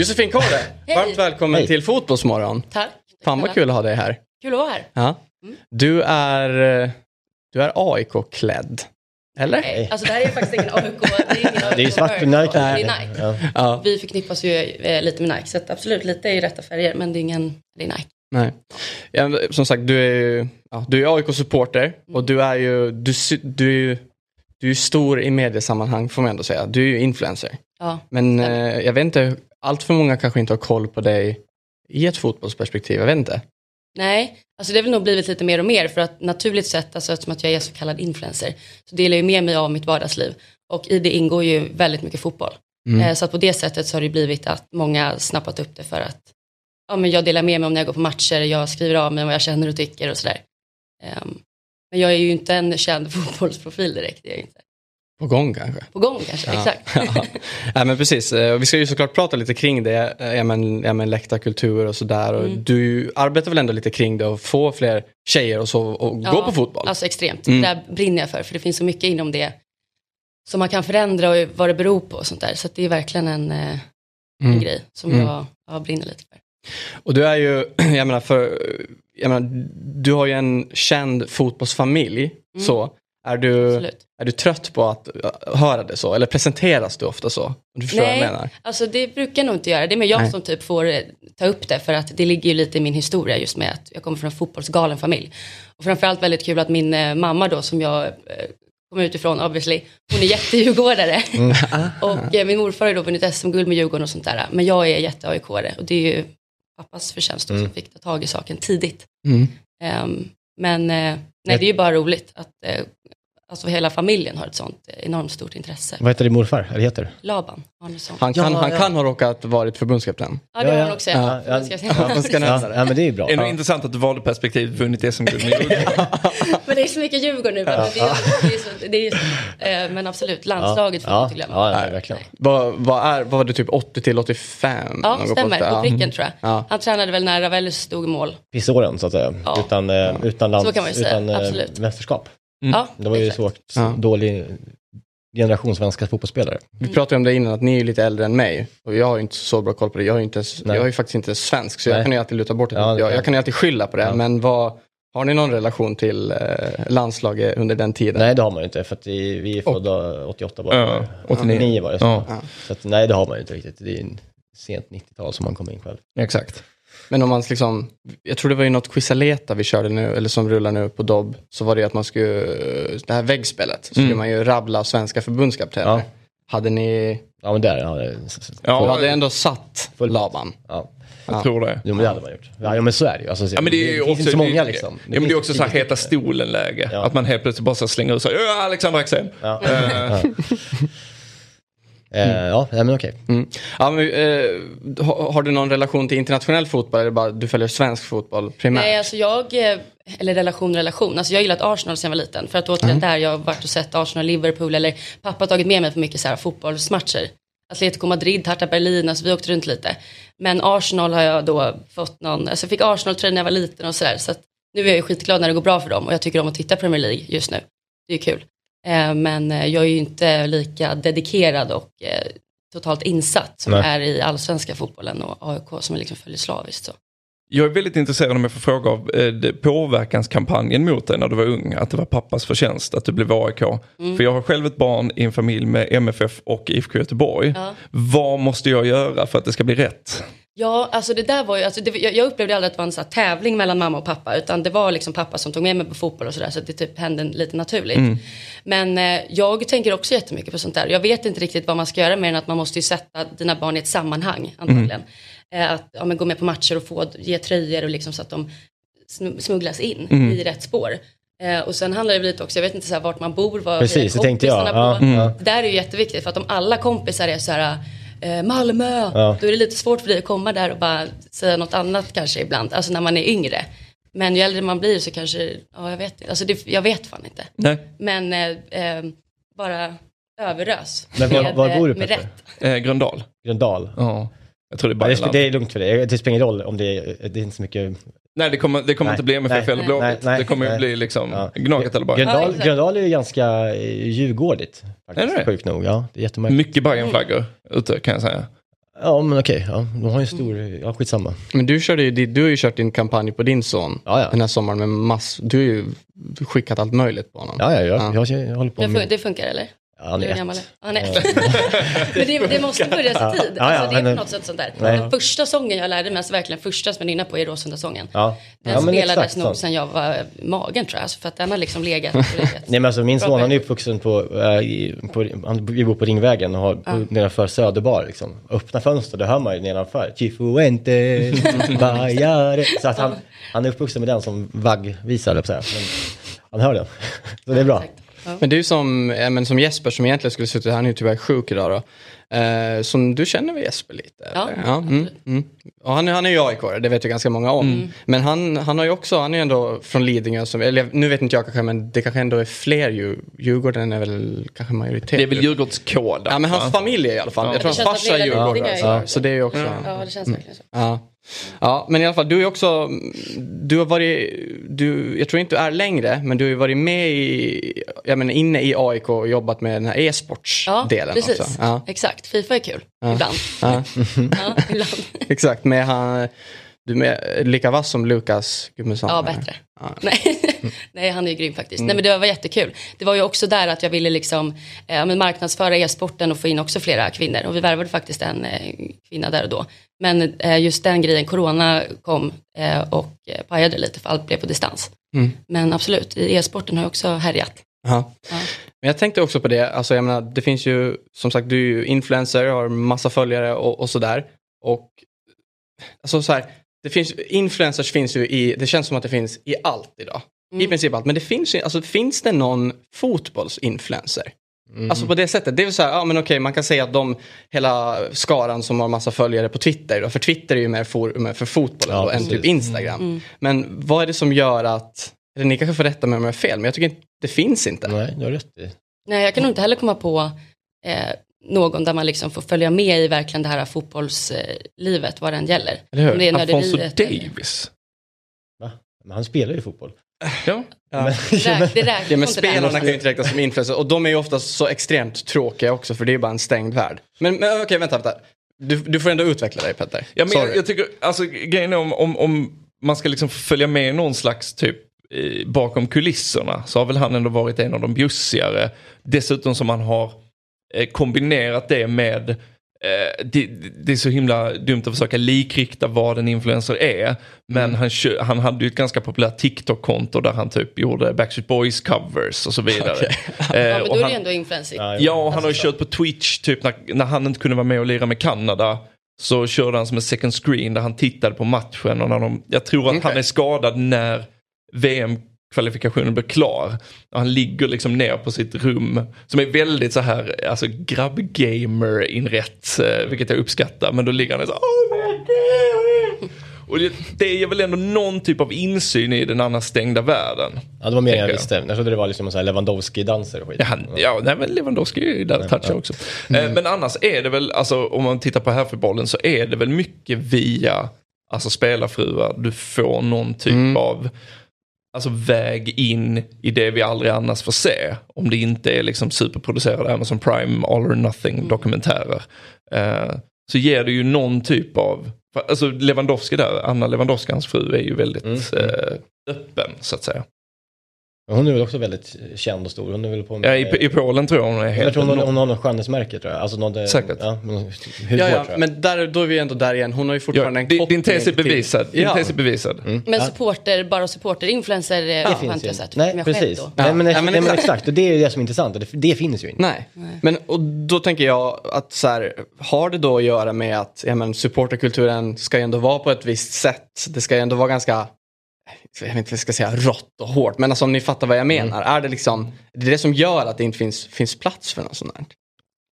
Josefin Kåre, varmt välkommen Hej. till Fotbollsmorgon. Tack. Fan vad kul att ha dig här. Kul att vara här. Ja. Du är, du är AIK-klädd. Eller? Nej, alltså det här är faktiskt ingen AIK. Det är, ingen AIK Det är ju svart och. Nike. Det är Nike. Ja. Ja. Vi förknippas ju eh, lite med Nike, så absolut lite i rätta färger, men det är ingen, det är Nike. Nej. Ja, som sagt, du är ju ja, du är AIK-supporter och du är ju du, du är ju du är ju stor i mediesammanhang får man ändå säga. Du är ju influencer. Ja. Men eh, jag vet inte, allt för många kanske inte har koll på dig i ett fotbollsperspektiv. Jag vet inte. Nej, alltså det har väl nog blivit lite mer och mer för att naturligt sett, alltså eftersom att jag är så kallad influencer, så delar jag med mig av mitt vardagsliv. Och i det ingår ju väldigt mycket fotboll. Mm. Eh, Så att på det sättet så har det blivit att många snappat upp det för att ja, men jag delar med mig om när jag går på matcher, jag skriver av mig vad jag känner och tycker och sådär. Ehm, Men jag är ju inte en känd fotbollsprofil direkt, det är jag inte. På gång kanske. På gång kanske, exakt. Ja. ja, men precis. Eh, Vi ska ju såklart prata lite kring det, eh, ja, men, ja, men läktarkultur och sådär. Och Mm. Du arbetar väl ändå lite kring det och få fler tjejer och, så, och gå på fotboll? Alltså extremt, Mm. det där brinner jag för, för det finns så mycket inom det som man kan förändra och vad det beror på och sånt där. Så det är verkligen en, eh, Mm. en grej som Mm. jag, jag brinner lite för. Och du är ju, jag menar, för, jag menar, du har ju en känd fotbollsfamilj. Mm. Så. Är du, Absolut. är du trött på att uh, höra det så? Eller presenteras du ofta så? Du förstår vad jag Nej, menar? alltså det brukar jag nog inte göra. Det är mer jag Nej. som typ får eh, ta upp det för att det ligger ju lite i min historia just med att jag kommer från en fotbollsgalen familj. Och framförallt väldigt kul att min eh, mamma då som jag eh, kommer utifrån obviously, hon är jättedjurgårdare. Mm. och eh, min morfar har ju då vunnit SM-guld med Djurgården och sånt där. Men jag är jätte aik och det är ju pappas förtjänst då, som fick ta tag i saken tidigt. Mm. Ehm, men eh, nej, det är ju bara roligt att eh, alltså hela familjen har ett sånt eh, enormt stort intresse. Vad heter din morfar? Eller heter? Laban Arnesson. Han, kan, Ja, han ja. kan ha råkat varit förbundskapten. Ja, det har ja. han också. Ja, Ja, ja, Ja, men det är bra. Det är nog Ja. intressant att du valde perspektivet vunnit SM-guld med. Men det är så mycket Djurgården nu. men Det är, det är så, det är, så- eh, men absolut, landslaget får man ja, inte glömma. ja, verkligen. Vad, vad, är, vad var det, typ 80 till 85? Ja, stämmer. på- pricken tror jag. Ja. Han tränade väl när Ravelli stod i mål. Pissåren så att säga. Ja. Utan, eh, utan, lands, Så kan man ju säga, utan eh, mästerskap. Ja, Det var ju exakt. så Ja. dålig generation svenska fotbollsspelare. Vi pratade om det innan, att ni är lite äldre än mig. Och jag har ju inte så bra koll på det. Jag, har ju inte, ens- jag är ju faktiskt inte svensk, så jag Nej. kan ju alltid luta bort det. Ja, jag, kan- jag kan ju alltid skylla på det. Ja. Men vad, har ni någon relation till eh, landslaget under den tiden? Nej, det har man ju inte för att vi, vi är födda 88 bara. Ja, 89. 89 var det. Så. Ja, så att, nej, det har man ju inte riktigt. Det är en sent 90-tal som man kom in själv. exakt. Men om man liksom, jag tror det var ju något Quisaleta vi körde nu, eller som rullar nu på Dobb, så var det ju att man skulle, det här väggspelet, så skulle Mm. man ju rabbla svenska förbundskaptener. Ja. Hade ni, Ja, men där, ja, det, Ja, du hade ändå satt Fullt. Laban. ja. jag tror det. Jo, men det hade man gjort. Ja, men så är det ju. Alltså, Ja, men det, är ju finns också, inte så många det, liksom. ja, men det är också så här heta stolen-läge. Ja. Att man helt plötsligt bara så slänger ut sig. Ja, Alexander Axén. Ja. Eh, Eh, ja, nej, men okej. Mm. Ja, men, eh, har, har du någon relation till internationell fotboll eller bara du följer svensk fotboll primärt? Nej, alltså jag, eh, eller relation relation, alltså jag har gillat Arsenal sedan jag var liten. För att återigen där jag har varit och sett Arsenal, Liverpool eller pappa har tagit med mig på mycket så här fotbollsmatcher. Atletico Madrid, Hertha Berlin, alltså vi åkte runt lite. Men Arsenal har jag då fått någon, alltså jag fick Arsenal-tröja när jag var liten och sådär. Så att nu är jag ju skitglad när det går bra för dem och jag tycker om att titta Premier League just nu. Det är ju kul. Eh, men eh, jag är ju inte lika dedikerad och eh, totalt insatt som Nej. är i allsvenska fotbollen och AIK som jag liksom följer slaviskt. Så. Jag är väldigt intresserad om jag får fråga av eh, påverkanskampanjen mot dig när du var ung. Att det var pappas förtjänst att du blev AIK. Mm. För jag har själv ett barn i en familj med MFF och IFK Göteborg. Ja. Vad måste jag göra för att det ska bli rätt? Ja, alltså det där var ju, alltså det, jag, upplevde aldrig att det var en så här tävling mellan mamma och pappa, utan det var liksom pappa som tog med mig på fotboll och sådär, så det typ hände lite naturligt. Men eh, jag tänker också jättemycket på sånt där. Jag vet inte riktigt vad man ska göra mer än att man måste ju sätta dina barn i ett sammanhang, antagligen. Eh, att ja, men gå med på matcher och få ge tröjor och liksom så att de sm- smugglas in i rätt spår. Eh, och sen handlar det lite också, jag vet inte så här, vart man bor, vad Precis, det tänkte jag. kompisarna Ja, på. mm. Det där är ju jätteviktigt för att om alla kompisar är så här eh, Malmö. Ja. Då är det lite svårt för dig att komma där och bara säga något annat kanske ibland. Alltså när man är yngre. Men ju äldre man blir så kanske, ja jag vet inte. Alltså det, jag vet fan inte. Nej. Men eh, eh, bara överös. Men var- med, var bor du, eh, med Petter? rätt. Eh, Gröndal. Gröndal. Ja. Jag tror det är Ja, bara det, är lugnt för dig. Det spelar ingen roll om det är, det är inte så mycket... Nej, det kommer, det kommer Nej. inte bli MFF Nej. eller Blåvitt. Det kommer ju nej. bli liksom Ja. Gnaget eller bara. Gröndal, är ju ganska eh, djurgårdigt. Faktiskt, Är det? Sjukt nog. Ja, det är jättemärkligt. Mycket Bajenflaggor ute kan jag säga. Ja, men okej. Ja, de har ju en stor... Ja, skitsamma. Men du, körde ju, du har ju kört din kampanj på din son Ja, ja. den här sommaren med mass... Du har ju skickat allt möjligt på honom. Ja, ja, ja. Ja. Jag, jag, håller på Det, med... det funkar eller? Ja, han är gammal ett. han? är ett. Men det, det måste börja så tid. Ja, ja, alltså, det är på något sätt sånt där. Nej. Den första sången jag lärde mig, alltså verkligen första som jag nynnar på är Råsundasången. Ja, Den ja spelades nog så. sen jag var i magen tror jag. Alltså, för att den har liksom legat. Nej men alltså min Bra son han är uppvuxen på, äh, i, på han, vi bor på Ringvägen och har på, nedanför Söderbar liksom. Öppna fönster, det hör man ju nedanför. Chifuente, bajare. Så att han, han är uppvuxen med den som vaggvisa, eller säga. Men han hör den. Så det är bra. Exakt. Ja. Men ju som, men som Jesper som egentligen skulle suttit här, han är ju tyvärr sjuk idag då. Eh, som du känner väl Jesper lite? Ja, eller? mm, mm. Och han, är- han är ju aik det vet ju ganska många om. Mm. Men han, han har ju också, han är ju ändå från Lidingö, som, eller nu vet inte jag kanske, men det kanske ändå är fler ju. Djurgården är väl kanske majoritet. Det är väl Djurgårdskod. Ja men hans familj är i alla fall, Ja. jag tror Det hans farsa är djurgårdare. Så, så det är ju också... ja, det känns verkligen så. Ja. Ja, men i alla fall, du är också, du har varit, du, jag tror inte du är längre, men du har ju varit med i, jag menar inne i AIK och jobbat med den här Ja, e-sportsdelen precis. också. Ja, Exakt. Fifa är kul. Ibland. ja, Ja, ibland. exakt, med han, du är lika vass som Lukas Gudmundsson. Ja, bättre. Ja. Nej. Nej, han är ju grym faktiskt. Mm. Nej, men det var jättekul. Det var ju också där att jag ville liksom, eh, marknadsföra e-sporten och få in också flera kvinnor. Och vi värvade faktiskt en eh, kvinna där och då. Men eh, just den grejen, corona kom eh, och eh, pajade lite för allt blev på distans. Mm. Men absolut, e-sporten har jag också härjat. Ja. Ja. Men jag tänkte också på det, alltså jag menar, det finns ju, som sagt, du är ju influencer, har massa följare och, och sådär. Och alltså så här, det finns, influencers finns ju i, det känns som att det finns i allt idag. I Mm. princip allt, men det finns ju, alltså finns det någon fotbollsinfluencer? Mm. Alltså på det sättet, det är väl så här, ja men okej man kan säga att de, hela skaran som har massa följare på Twitter, då, för Twitter är ju mer forum för fotboll Ja, då, än precis. typ Instagram. Mm. Men vad är det som gör att, eller ni kanske får rätta mig om jag har fel, men jag tycker inte, det finns inte. Nej, du har rätt i. Nej, jag kan nog inte heller komma på eh, någon där man liksom får följa med i verkligen det här fotbollslivet, vad den gäller. Eller hur? Om det är eller- Davis. Va? Men han spelar ju fotboll. Ja. Ja. Men, Det räk- det räknas Ja men spelarna kan ju inte räknas som influencers och de är ju oftast så extremt tråkiga också för det är ju bara en stängd värld. Men, men okej vänta, vänta. Du, du får ändå utveckla dig Petter. Ja, men jag, jag tycker, alltså grejen är om, om, om man ska liksom följa med någon slags typ eh, bakom kulisserna så har väl han ändå varit en av de bjussigare. Dessutom som han har kombinerat det med eh, det, det är så himla dumt att försöka likrikta vad en influencer är. Men Mm. han, han hade ju ett ganska populärt TikTok-konto där han typ gjorde Backstreet Boys covers och så vidare. Eh, Ja, men och då är han- det ändå influencer. Ja, Ja, och han har ju Alltså så. kört på Twitch typ när, när han inte kunde vara med och lira med Kanada. Så körde han som en second screen där han tittade på matchen. Och när de, jag tror att han Okej. är skadad när VM-kvalifikationen blir klar. Och han ligger liksom ner på sitt rum. Som är väldigt så här, alltså grabb-gamer-inrätt. eh, Vilket jag uppskattar. Men då ligger han och så oh my God. Och det, det ger väl ändå någon typ av insyn i den annars stängda världen. Ja, det var mer än jag visste. Jag trodde det var liksom Lewandowski-danser och skit. Ja, han, ja nej, men Lewandowski där touchar också. Eh, Men annars är det väl, alltså, om man tittar på herrfotbollen så är det väl mycket via alltså, spelarfruar. Du får någon typ av alltså, väg in i det vi aldrig annars får se. Om det inte är liksom superproducerade Amazon Prime All or Nothing dokumentärer. Eh, så ger det ju någon typ av, alltså Lewandowski där, Anna Lewandowski, hans fru, är ju väldigt Mm. eh, öppen så att säga. Hon är väl också väldigt känd och stor. Hon är väl på... Ja, i, I Polen tror jag hon är helt jag tror hon, hon har något skönhetsmärke tror jag. Alltså något, Säkert. Ja, men, hudvård Ja, ja, men där, då är vi ändå där igen. Hon har ju Ja, fortfarande en din, koppling din tes är bevisad. Din Ja. tes är bevisad. Mm. Men Ja. supporter, bara supporter-influencer eh, har finns inte ju jag inte. sett. Nej, precis. Nej, men, Ja, men nej, men exakt. Och det är ju det som är intressant. Det, det finns ju inte. Nej, men och då tänker jag att så här, har det då att göra med att ja, men, supporterkulturen ska ju ändå vara på ett visst sätt. Det ska ju ändå vara ganska, jag vet inte vad jag ska säga, rått och hårt. Men alltså om ni fattar vad jag menar. Är det liksom, det är det som gör att det inte finns, finns plats för något sånt där?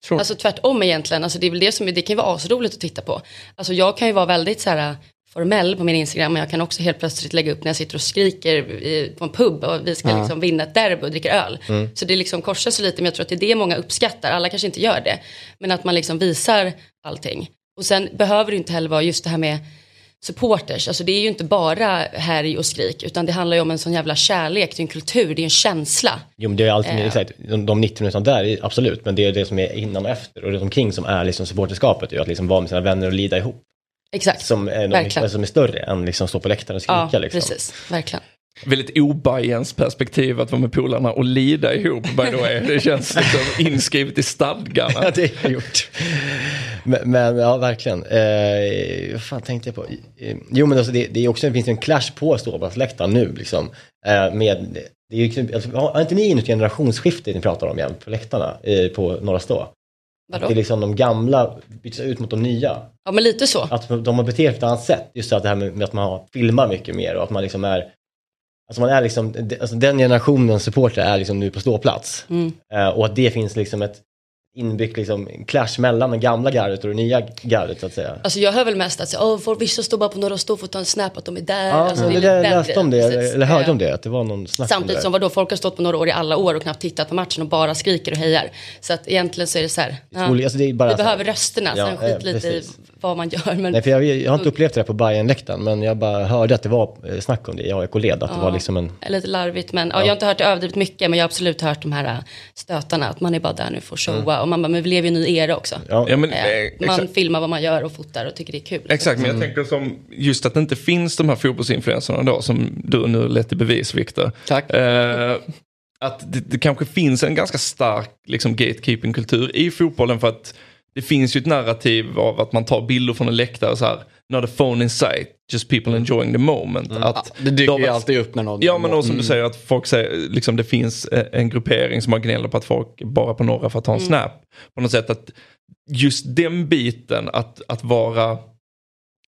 Tror Alltså tvärtom egentligen, alltså det är väl det som det kan ju vara asroligt att titta på. Alltså jag kan ju vara väldigt så här formell på min Instagram men jag kan också helt plötsligt lägga upp när jag sitter och skriker i, på en pub och vi ska liksom vinna ett derby och dricka öl. Så det liksom sig lite men jag tror att det är det många uppskattar, alla kanske inte gör det. Men att man liksom visar allting. Och sen behöver det inte heller vara just det här med supporters, alltså det är ju inte bara härj och skrik utan det handlar ju om en sån jävla kärlek, det är en kultur, det är en känsla. Jo men det är alltid, Eh. exakt, de, de 90 minuterna där, är absolut, men det är det som är innan och efter och det omkring som är liksom supporterskapet, ju, att liksom vara med sina vänner och lida ihop. Exakt, Som är, Verkligen. något, som är större än liksom stå på läktaren och skrika ja liksom. precis, verkligen. Väldigt obajens perspektiv att vara med polarna och lida ihop by the way. Det känns liksom inskrivet i stadgarna. Ja, det har jag gjort. Men, men ja, verkligen. Eh, vad fan tänkte jag på? Eh, Jo, men alltså det, det, är också, det finns ju en clash på ståplatsläktaren nu. Liksom, eh, med, det är ju, liksom- alltså, har inte ni något generationsskifte ni pratar om jämt på läktarna eh, på Norra Stå? Vadå? Det är liksom de gamla byts ut mot de nya. Ja men lite så. Att de har betett sig på ett annat sätt. Just det här med, med att man har, filmar mycket mer och att man liksom är Alltså man är liksom, alltså den generationens supporter är liksom nu på ståplats. Mm. Eh, och att det finns liksom ett inbyggt liksom, clash mellan det gamla gardet och det nya gardet så att säga. Alltså jag hör väl mest att oh, folk, vissa står bara på några för ta en snap att de är där. Ja, alltså, det den läste om det, precis. eller hörde om det, att det var någon snack Samtidigt som vadå, folk har stått på några år i alla år och knappt tittat på matchen och bara skriker och hejar. Så att egentligen så är det så här. Ja, alltså det bara vi så behöver rösterna, Ja, sen skit eh, lite i. vad man gör. Men Nej, för jag, jag har inte upplevt det på bayern läktaren men jag bara hörde att det var eh, snack om det i AIK-led, att det var liksom en... lite larvigt men ja. jag har inte hört det överdrivet mycket men jag har absolut hört de här äh, stötarna att man är bara där nu för att showa och man bara, men vi lever ju i en ny era också. Ja, Ja, men, Eh, eh, man filmar vad man gör och fotar och tycker det är kul. Exakt, men jag tänker som just att det inte finns de här fotbollsinfluenserna då som du nu lät i bevis Viktor. Tack. Eh, att det, det kanske finns en ganska stark liksom, gatekeeping-kultur i fotbollen för att det finns ju ett narrativ av att man tar bilder från en läktare och så här, not a phone in sight, just people enjoying the moment. Att Det dyker de- ju alltid upp när någon... Ja men också som du säger att folk säger, liksom det finns eh, en gruppering som har gnäller på att folk bara på norra för att ta en snap. På något sätt att just den biten att, att vara,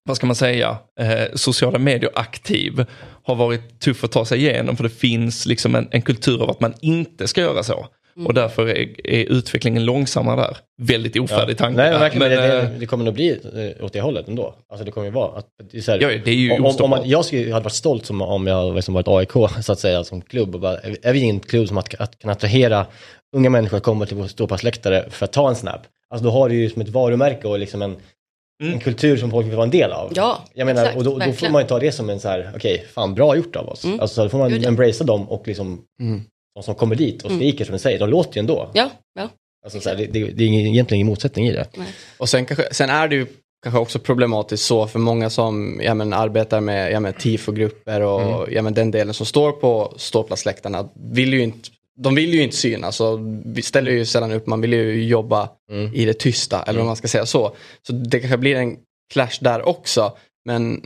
vad ska man säga, eh, sociala medier aktiv har varit tuff att ta sig igenom för det finns liksom en, en kultur av att man inte ska göra så. Och därför är, är utvecklingen långsammare där. Väldigt ofärdig tanke. Nej, men verkligen, men, det, eh, det, det kommer nog bli eh, åt det hållet ändå. Alltså det kommer ju vara. Att, det är så här, Ja, det är ju om, om, man, Jag skulle, hade varit stolt som, om jag liksom varit AIK så att säga som klubb. Och bara, är vi en klubb som att, att kan attrahera unga människor att komma till vår ståplatsläktare för att ta en snap. Alltså då har du ju som ett varumärke och liksom en, en kultur som folk vill vara en del av. Ja, Jag menar, exakt, och då, då får man ju ta det som en så här, okej, fan bra gjort av oss. Mm. Alltså då får man ja. embracea dem och liksom, de som kommer dit och skriker som du säger, de låter ju ändå. Ja, ja. Alltså, så här, det, det, det är ingen- egentligen ingen motsättning i det. Och sen, kanske, sen är det ju kanske också problematiskt så för många som ja, men, arbetar med ja, men, tifogrupper och ja, men, den delen som står på ståplatsläktarna vill ju inte de vill ju inte synas och vi ställer ju sällan upp, man vill ju jobba i det tysta eller om man ska säga så. Så det kanske blir en clash där också. Men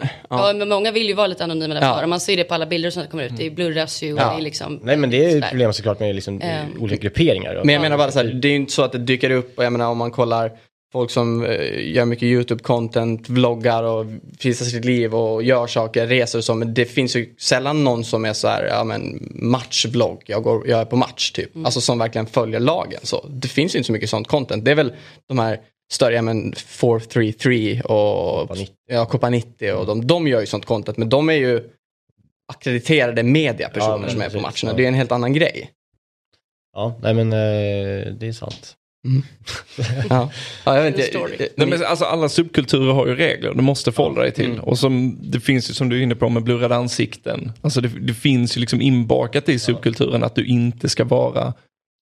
eh, ja. Ja, men många vill ju vara lite anonyma där Ja. Man ser det på alla bilder som kommer ut. Det blurras ju och Ja. det är liksom... Nej men det är ju sådär. problem såklart med liksom, Ehm. olika grupperingar. Men jag menar bara så här, det är ju inte så att det dyker upp, och jag menar om man kollar folk som eh, gör mycket YouTube-content, vloggar och visar sitt liv och gör saker, reser och så, men det finns ju sällan någon som är så här, ja men matchvlogg, jag, går, jag är på match typ. Alltså som verkligen följer lagen så. Det finns ju inte så mycket sånt content. Det är väl de här större, ja men 433 och Copa 90. ja, Copa 90 och de, de gör ju sånt content, men de är ju akkrediterade mediapersoner Ja, som är på matcherna. ja. Det är en helt annan grej. Ja, nej men eh, det är sant. Ja, ja jag vet inte. Nej, men alltså, alla subkulturer har ju regler, du måste förhålla dig till. Och som, det finns ju som du är inne på med blurrade ansikten. Alltså det, det finns ju liksom inbakat i subkulturen att du inte ska vara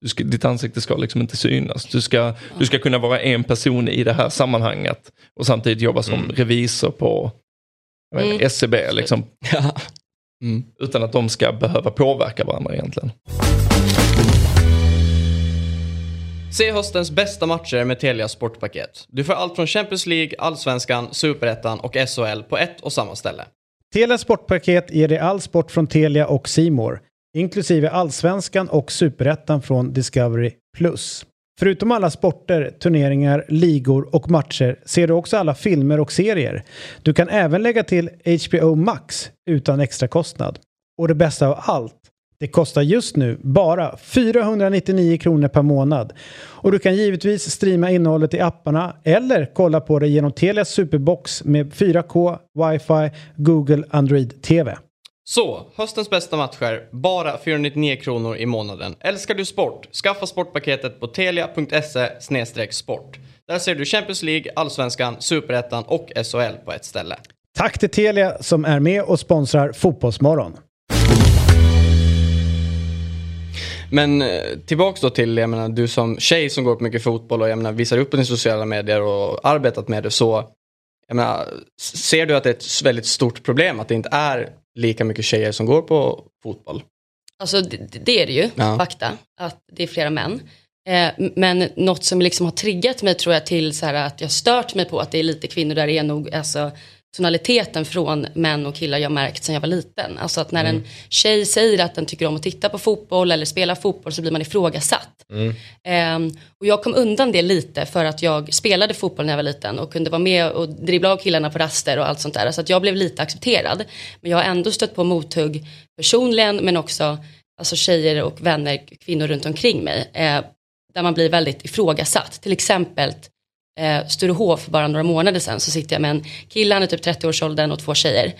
du ska, ditt ansikte ska liksom inte synas. Du ska, du ska kunna vara en person i det här sammanhanget och samtidigt jobba som revisor på jag Mm. SCB. Liksom, Ja. Mm. utan att de ska behöva påverka varandra egentligen. Se höstens bästa matcher med Telia Sportpaket. Du får allt från Champions League, Allsvenskan, Superettan och SHL på ett och samma ställe. Telia Sportpaket ger dig all sport från Telia och Simor, inklusive Allsvenskan och Superettan från Discovery+. Förutom alla sporter, turneringar, ligor och matcher ser du också alla filmer och serier. Du kan även lägga till HBO Max utan extra kostnad. Och det bästa av allt, Det kostar just nu bara 499 kronor per månad. Och du kan givetvis streama innehållet i apparna eller kolla på det genom Telias Superbox med 4K, wifi, Google Android TV. Så, höstens bästa matcher, bara 499 kronor i månaden. Älskar du sport? Skaffa sportpaketet på telia.se sport. Där ser du Champions League, Allsvenskan, Superettan och SHL på ett ställe. Tack till Telia som är med och sponsrar Fotbollsmorgon. Men eh, tillbaks då till, jag menar, du som tjej som går på mycket fotboll och jag menar, visar upp på dina sociala medier och arbetat med det så, jag menar, ser du att det är ett väldigt stort problem att det inte är lika mycket tjejer som går på fotboll? Alltså det, det är det ju, Ja. fakta, att det är flera män. Eh, men något som liksom har triggat mig tror jag till så här att jag stört mig på att det är lite kvinnor där är nog alltså, tonaliteten från män och killar jag märkt sedan jag var liten. Alltså att när en tjej säger att den tycker om att titta på fotboll eller spela fotboll så blir man ifrågasatt. Ehm, och jag kom undan det lite för att jag spelade fotboll när jag var liten och kunde vara med och dribbla av killarna på raster och allt sånt där. Så att jag blev lite accepterad. Men jag har ändå stött på mothugg personligen men också alltså tjejer och vänner, kvinnor runt omkring mig. Eh, där man blir väldigt ifrågasatt. Till exempel eh, Sturehof för bara några månader sedan så sitter jag med en kille, han är typ 30-årsåldern och två tjejer.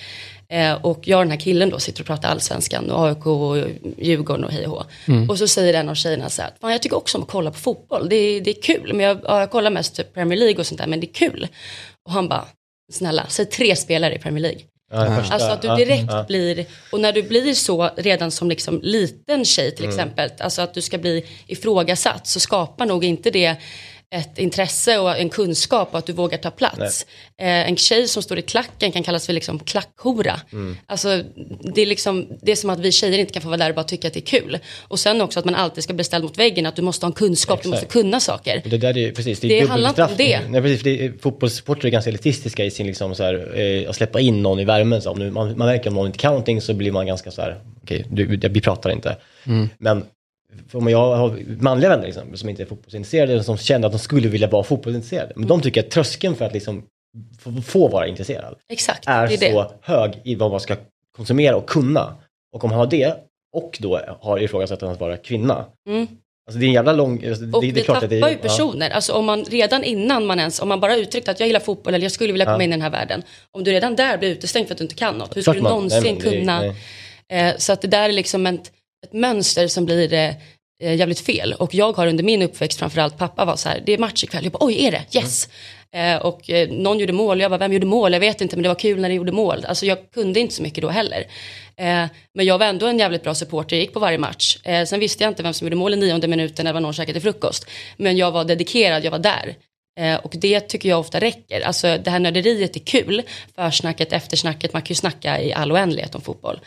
Eh, och jag och den här killen då sitter och pratar allsvenskan och AIK och Djurgården och hej och hå. Och så säger en av tjejerna så här, Fan, jag tycker också om att kolla på fotboll, det är, det är kul. Men jag, ja, jag kollar mest typ Premier League och sånt där, men det är kul. Och han bara, snälla, säg tre spelare i Premier League. Ja, Alltså att du ja, direkt ja. blir, och när du blir så redan som liksom liten tjej Mm. till exempel, alltså att du ska bli ifrågasatt så skapar nog inte det ett intresse och en kunskap och att du vågar ta plats. Eh, en tjej som står i klacken kan kallas för liksom klackhora. Mm. Alltså, det, är liksom, det är som att vi tjejer inte kan få vara där och bara tycka att det är kul. Och sen också att man alltid ska bli ställd mot väggen, att du måste ha en kunskap, du måste Exakt. kunna saker. Det, där är, precis, det, Det är handlar inte om det. Nej, precis, för det är, fotbollssupportrar är ganska elitistiska i sin liksom så här, eh, att släppa in någon i värmen. Så om nu, man, man märker om någon inte kan någonting så blir man ganska så här, okej, du, vi pratar inte. Men om jag har manliga vänner liksom, som inte är fotbollsintresserade, som känner att de skulle vilja vara fotbollsintresserade. Men de tycker att tröskeln för att liksom få, vara intresserad Exakt, är, det är det. så hög i vad man ska konsumera och kunna. Och om man har det och då har ifrågasatt att vara kvinna. Mm. Alltså det är en jävla lång... Alltså Och det, det, det är klart tappar att det är, ju personer. Alltså om man redan innan man ens, om man bara uttryckt att jag gillar fotboll eller jag skulle vilja komma in i den här världen. Om du redan där blir utestängd för att du inte kan något, hur Klart du någonsin nej, det kunna? nej. Eh, så att det där är liksom ett, ett mönster som blir eh, eh, jävligt fel. Och jag har under min uppväxt framförallt, pappa var så här, det är match ikväll. Jag bara, oj är det? Yes. Eh, och eh, någon gjorde mål, jag bara, vem gjorde mål? Jag vet inte, men det var kul när de gjorde mål. Alltså jag kunde inte så mycket då heller. Eh, men jag var ändå en jävligt bra supporter, jag gick på varje match. Eh, sen visste jag inte vem som gjorde mål i nionde minuten det var någon käkade frukost. Men jag var dedikerad, jag var där. Eh, och det tycker jag ofta räcker. Alltså det här nörderiet är kul, försnacket, eftersnacket, man kan ju snacka i all oändlighet om fotboll.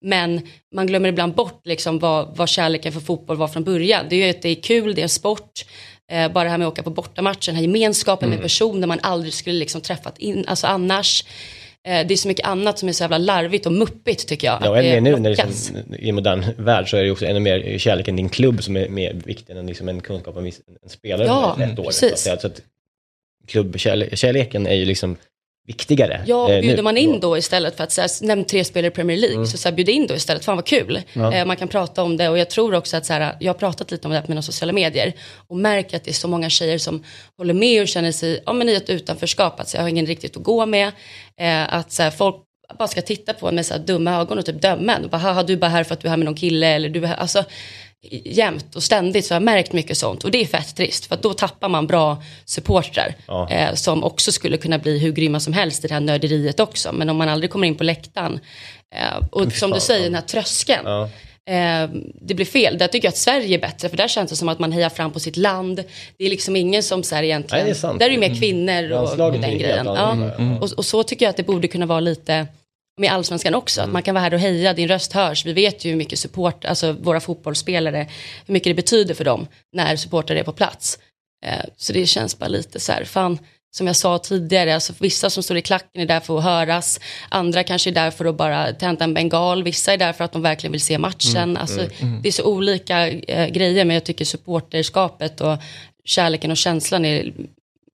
Men man glömmer ibland bort liksom vad, vad kärleken för fotboll var från början. Det är ju att det är kul, det är en sport. Eh, bara det här med att åka på bortamatcher, den här gemenskapen med personer man aldrig skulle liksom träffat in, alltså annars. Eh, det är så mycket annat som är så jävla larvigt och muppigt tycker jag. Ja, och ännu mer nu när det liksom, i modern värld så är det också ännu mer kärleken till din klubb som är mer viktig än liksom en kunskap om en spelare Ja, ett år. precis. Så att klubbkärleken är ju liksom viktigare. Ja, eh, och bjuder nu. man in då istället för att säga, nämn tre spelare i Premier League, så, så här, bjud in då istället, fan vad kul. Eh, man kan prata om det och jag tror också att så här, jag har pratat lite om det här på mina sociala medier och märker att det är så många tjejer som håller med och känner sig ja, men i ett utanförskap, att så, jag har ingen riktigt att gå med, eh, att så här, folk bara ska titta på en med så dumma ögon och typ döma en. Bara, "Haha, du är bara här för att du är här med någon kille eller du är här, alltså jämt och ständigt så har jag märkt mycket sånt och det är fett trist för då tappar man bra supportrar Ja. eh, som också skulle kunna bli hur grymma som helst i det här nörderiet också men om man aldrig kommer in på läktaren eh, och som du säger den här tröskeln Ja. eh, det blir fel. Där tycker jag att Sverige är bättre för där känns det som att man hejar fram på sitt land. Det är liksom ingen som så här egentligen, Nej, det är sant. där är det mer kvinnor och, och den grejen. Ja. annorlunda. Och, och så tycker jag att det borde kunna vara lite med allsvenskan också, att man kan vara här och heja, din röst hörs. Vi vet ju hur mycket support, alltså våra fotbollsspelare, hur mycket det betyder för dem när supportrar är på plats. Eh, så det känns bara lite så här, fan, som jag sa tidigare, alltså vissa som står i klacken är där för att höras, andra kanske är där för att bara tända en bengal, vissa är där för att de verkligen vill se matchen. alltså, Det är så olika eh, grejer, men jag tycker supporterskapet och kärleken och känslan är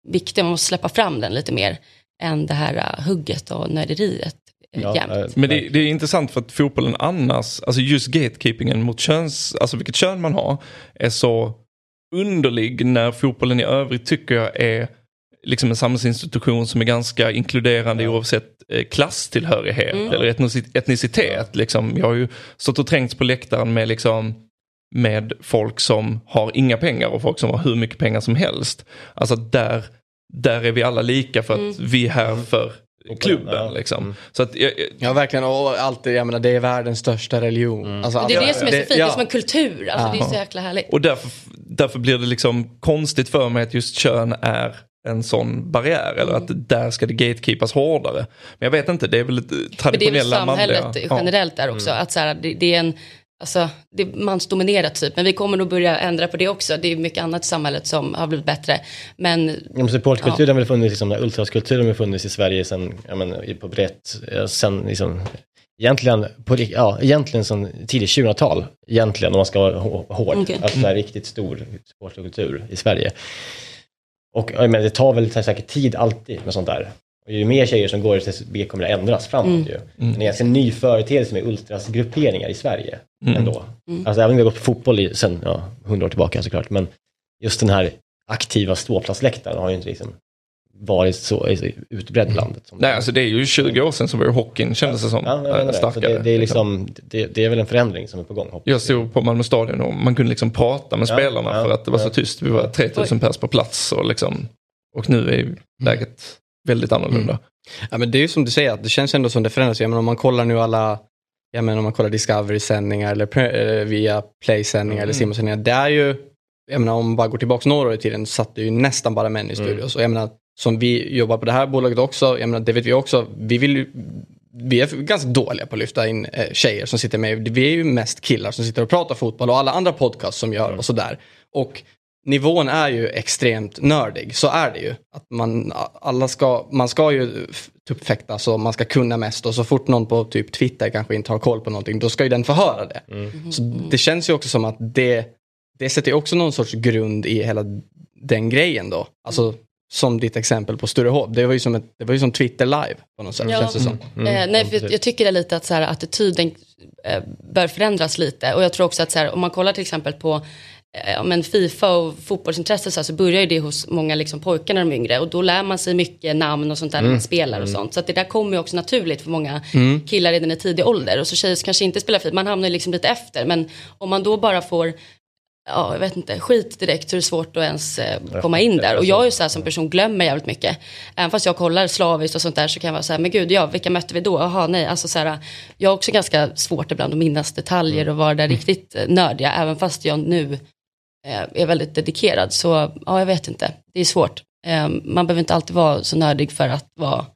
viktig, man måste släppa fram den lite mer än det här uh, hugget och nörderiet Ja, jämnt. eh, Men det, det är intressant för att fotbollen annars, alltså just gatekeepingen mot köns, alltså vilket kön man har, är så underlig när fotbollen i övrigt tycker jag är liksom en samhällsinstitution som är ganska inkluderande oavsett eh, klasstillhörighet eller etnoci- etnicitet. Liksom. Jag har ju stått och trängts på läktaren med liksom med folk som har inga pengar och folk som har hur mycket pengar som helst. Alltså där, där är vi alla lika för att vi är här för klubben. Ja. Liksom. Mm. Så att, jag, jag- Ja verkligen och alltid, jag menar det är världens största religion. Alltså, det är det alltså, som är så fint, det är som en ja. kultur. Alltså, Det är så jäkla härligt. Och därför, därför blir det liksom konstigt för mig att just kön är en sån barriär eller att där ska det gatekeepas hårdare. Men jag vet inte, det är väl ett Men det är väl traditionella samhället manliga... Ja. generellt där också. Att så här, det, det är en Alltså, det är mansdominerat typ, men vi kommer nog börja ändra på det också. Det är mycket annat i samhället som har blivit bättre. Men Ja, supportkulturen har väl funnits, liksom, ultraskulturen har funnits i Sverige sen, ja, men, på brett, ja, sen liksom, egentligen, på, ja, egentligen sen tidigt 2000-tal, egentligen om man ska vara hå- hård. Okej. Alltså det är riktigt stor supportkultur i Sverige. Och ja, men det tar väl säkert tid alltid med sånt där. Och ju mer tjejer som går, desto mer kommer det ändras framåt ju. Men det är en ganska ny företeelse med ultrasgrupperingar i Sverige ändå. Alltså även om vi har gått på fotboll i, sen ja, 100 år tillbaka såklart, men just den här aktiva ståplatsläktaren har ju inte liksom varit så utbredd i landet. Som Nej, alltså det är ju 20 år sedan så var ju hockeyn kändes det som Ja, jag äh, starkare. det, det, är liksom, det, det är väl en förändring som är på gång. hoppas Jag stod på Malmö stadion och man kunde liksom prata med Ja, spelarna ja, för att det var så tyst. Vi var 3000 pers på plats och, liksom, och nu är läget väldigt annorlunda. Ja, men det är ju som du säger, det känns ändå som det förändras. Jag menar, om man kollar nu alla, jag menar, om man kollar Discovery-sändningar eller, eller via Play-sändningar eller simorsändningar. Det är ju, jag menar om man bara går tillbaka några år i tiden så satt det ju nästan bara män i studios. Och jag menar, som vi jobbar på det här bolaget också, jag menar, det vet vi också, vi vill ju vi är ganska dåliga på att lyfta in eh, tjejer som sitter med. Vi är ju mest killar som sitter och pratar fotboll och alla andra podcasts som gör och sådär. Och nivån är ju extremt nördig, så är det ju. Att man, alla ska, man ska ju typ fäkta så man ska kunna mest och så fort någon på typ Twitter kanske inte har koll på någonting då ska ju den få höra det. Så det känns ju också som att det, det sätter ju också någon sorts grund i hela den grejen då. Alltså som ditt exempel på Sturehof. Det var ju som, ett, det var ju som Twitter live på något sätt. Ja. Känns det som. Eh, nej, för jag, jag tycker det är lite att så här, attityden eh, bör förändras lite. Och jag tror också att så här, om man kollar till exempel på ja, men Fifa och fotbollsintresse så, här, så börjar ju det hos många liksom, pojkar när de är yngre. Och då lär man sig mycket namn och sånt där när man spelar och sånt. Så att det där kommer ju också naturligt för många killar redan i tidig ålder. Och så tjejer som kanske inte spelar fotboll, man hamnar ju liksom lite efter. Men om man då bara får ja, jag vet inte, skit direkt så är det svårt att ens eh, komma in där. Och jag är ju så här som person glömmer jävligt mycket. Även fast jag kollar slaviskt och sånt där så kan jag vara så här, men gud, ja, vilka mötte vi då? Jaha, nej, alltså så här, jag har också ganska svårt ibland att minnas detaljer och vara där riktigt eh, nördiga, även fast jag nu eh, är väldigt dedikerad. Så ja, jag vet inte, det är svårt. Eh, man behöver inte alltid vara så nördig för att vara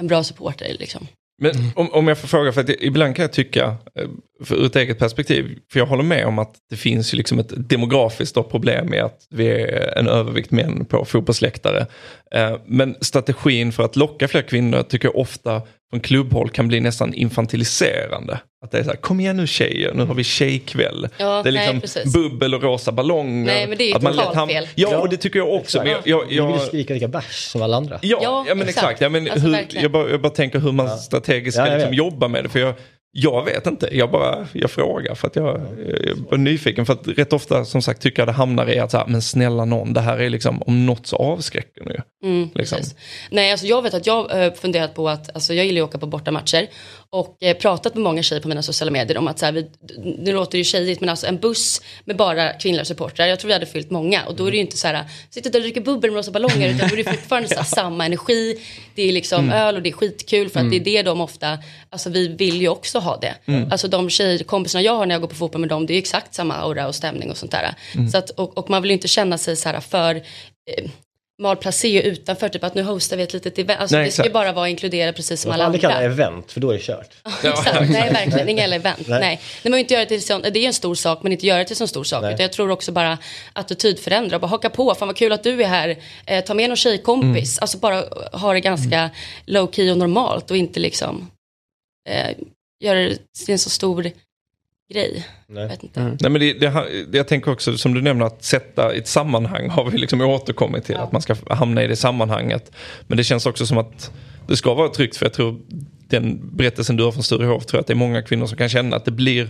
en bra supporter liksom. Men om, om jag får fråga, för att ibland kan jag tycka, eh, för ur ett eget perspektiv, för jag håller med om att det finns ju liksom ett demografiskt problem i att vi är en övervikt män på fotbollsläktare. Eh, Men strategin för att locka fler kvinnor tycker jag ofta från klubbhåll kan bli nästan infantiliserande. Att det är så här, kom igen nu tjejer, nu har vi tjejkväll. Ja, det är nej, liksom precis. bubbel och rosa ballonger. Nej, men det är ju Att man totalt lätt ham- fel. Ja, och det tycker jag också. Men jag, jag, Vi vill jag, skrika lika bärs som alla andra. Ja, Ja, ja, men exakt. exakt. Ja, men Alltså, hur, jag, bara, jag bara tänker hur man strategiskt ska Ja, jag liksom jobba med det. För jag, jag vet inte, jag bara jag frågar för att jag, jag är nyfiken. För att rätt ofta som sagt tycker jag det hamnar i att så här, men snälla någon, det här är liksom om något så avskräcker nu. Mm, Liksom. Nej, alltså jag vet att jag har funderat på att, alltså jag gillar ju att åka på bortamatcher och eh, pratat med många tjejer på mina sociala medier om att så här, vi, nu låter det ju tjejigt men alltså en buss med bara kvinnliga supportrar, jag tror vi hade fyllt många. Och då är det ju inte så här, sitta där och dricka bubbel med rosa ballonger utan då är det fortfarande så här, samma energi, det är liksom öl och det är skitkul för att det är det de ofta, alltså vi vill ju också ha det. Alltså de tjejkompisarna jag har när jag går på fotboll med dem, det är ju exakt samma aura och stämning och sånt där. Så att, och, och man vill ju inte känna sig så här för eh, malplacé utanför, typ att nu hostar vi ett litet event. Alltså Nej, det ska ju bara vara inkluderat precis som Man alla får aldrig andra. kalla det event, för då är det kört. Exakt, nej verkligen, inga jävla event. Nej. Nej. Nej. Man inte göra det, till sån, det är en stor sak men inte göra det till en stor sak. Nej. Utan jag tror också bara attitydförändra, bara haka på, fan vad kul att du är här, eh, ta med någon tjejkompis. Alltså bara ha det ganska low key och normalt och inte liksom eh, göra det till en så stor grej. Nej. Jag vet inte. Nej, men det, det, jag tänker också som du nämner att sätta i ett sammanhang har vi liksom återkommit till. Att man ska hamna i det sammanhanget. Men det känns också som att det ska vara tryggt för jag tror den berättelsen du har från Sturehof tror jag att det är många kvinnor som kan känna att det blir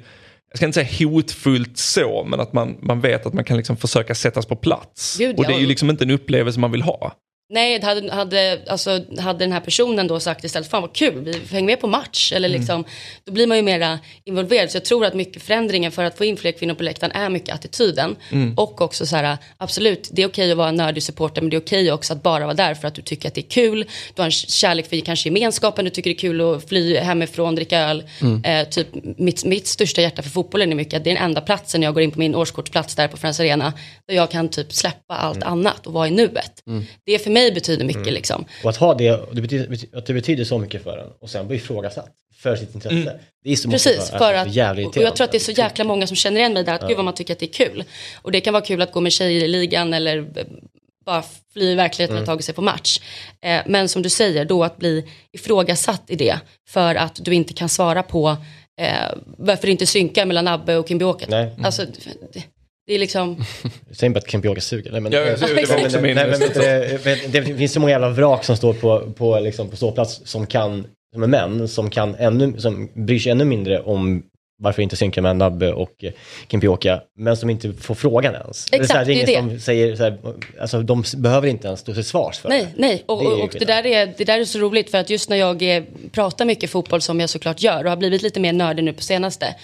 jag ska inte säga hotfullt så, men att man, man vet att man kan liksom försöka sättas på plats. Gud, och det är ja. ju liksom inte en upplevelse man vill ha. Nej, hade, hade, alltså, hade den här personen då sagt istället, fan vad kul, vi hänger med på match. Eller liksom, Då blir man ju mera involverad. Så jag tror att mycket förändringen för att få in fler kvinnor på läktaren är mycket attityden. Och också så här, absolut, det är okej att vara en nördig supporter, men det är okej också att bara vara där för att du tycker att det är kul. Du har en kärlek för kanske gemenskapen, du tycker det är kul att fly hemifrån, dricka öl. Eh, typ, mitt, mitt största hjärta för fotbollen är mycket att det är den enda platsen när jag går in på min årskortsplats där på Friends Arena, där jag kan typ släppa allt annat och vara i nuet. Det för mig betyder mycket liksom. Och att ha det, det betyder, att det betyder så mycket för en och sen bli ifrågasatt för sitt intresse. Det är så Precis, för är att, så jävla och jag tror att det är så jäkla många som känner igen mig där, att gud vad man tycker att det är kul. Och det kan vara kul att gå med tjejer i ligan eller eh, bara fly i verkligheten och ta sig på match. Eh, men som du säger, då att bli ifrågasatt i det för att du inte kan svara på eh, varför det inte synkar mellan Abbe och Kimbioket. Nej. Alltså, det, det är liksom, Säg inte att Kimpioka suger. Nej, men, Ja, jag- det var också min- nej, men, det, det finns så många jävla vrak som står på, på, liksom, på ståplats som kan, som är män, som kan ännu, som bryr sig ännu mindre om varför inte synka med Nabbe och Kimpioka, men som inte får frågan ens. Exakt, så här, det är det är ingen som säger, så här, alltså de behöver inte ens stå till svars för Nej, det. nej. Och, Det och, och det, där är, det där är så roligt för att just när jag eh, pratar mycket fotboll som jag såklart gör och har blivit lite mer nördig nu på senaste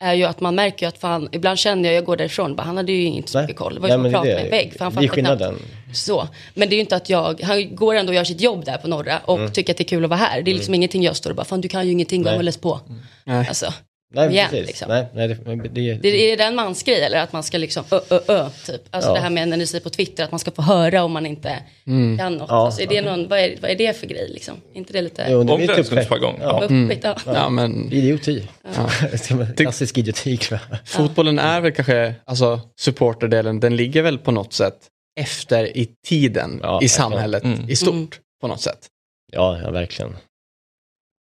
är ju att man märker ju att fan, ibland känner jag, jag går därifrån, bara, han hade ju inte så mycket koll. Det var ju som men att det prata är med en vägg. För han Det är fattar skillnaden. knappt. Så. Men det är ju inte att jag, han går ändå och gör sitt jobb där på norra och Mm. tycker att det är kul att vara här. Det är liksom ingenting jag står och bara, fan du kan ju ingenting, gå och läs på. Nej. Alltså, Nej, igen, precis. liksom. Nej, nej, det, det, det, är det en mansgrej eller att man ska liksom ö, ö, ö, typ. Alltså Ja. det här med när ni säger på Twitter att man ska få höra om man inte kan något. Ja. Alltså, är det någon, vad, är, vad är det för grej liksom? Är inte det lite... Jo, det är lite Omklädningsrumsjargong. uppväxt. Ja. Muppigt, ja. Ja, men Idioti. Klassisk idioti fotbollen är väl kanske, alltså supporterdelen, den ligger väl på något sätt efter i tiden Ja, i samhället Mm. i stort Mm. på något sätt. Ja, ja verkligen.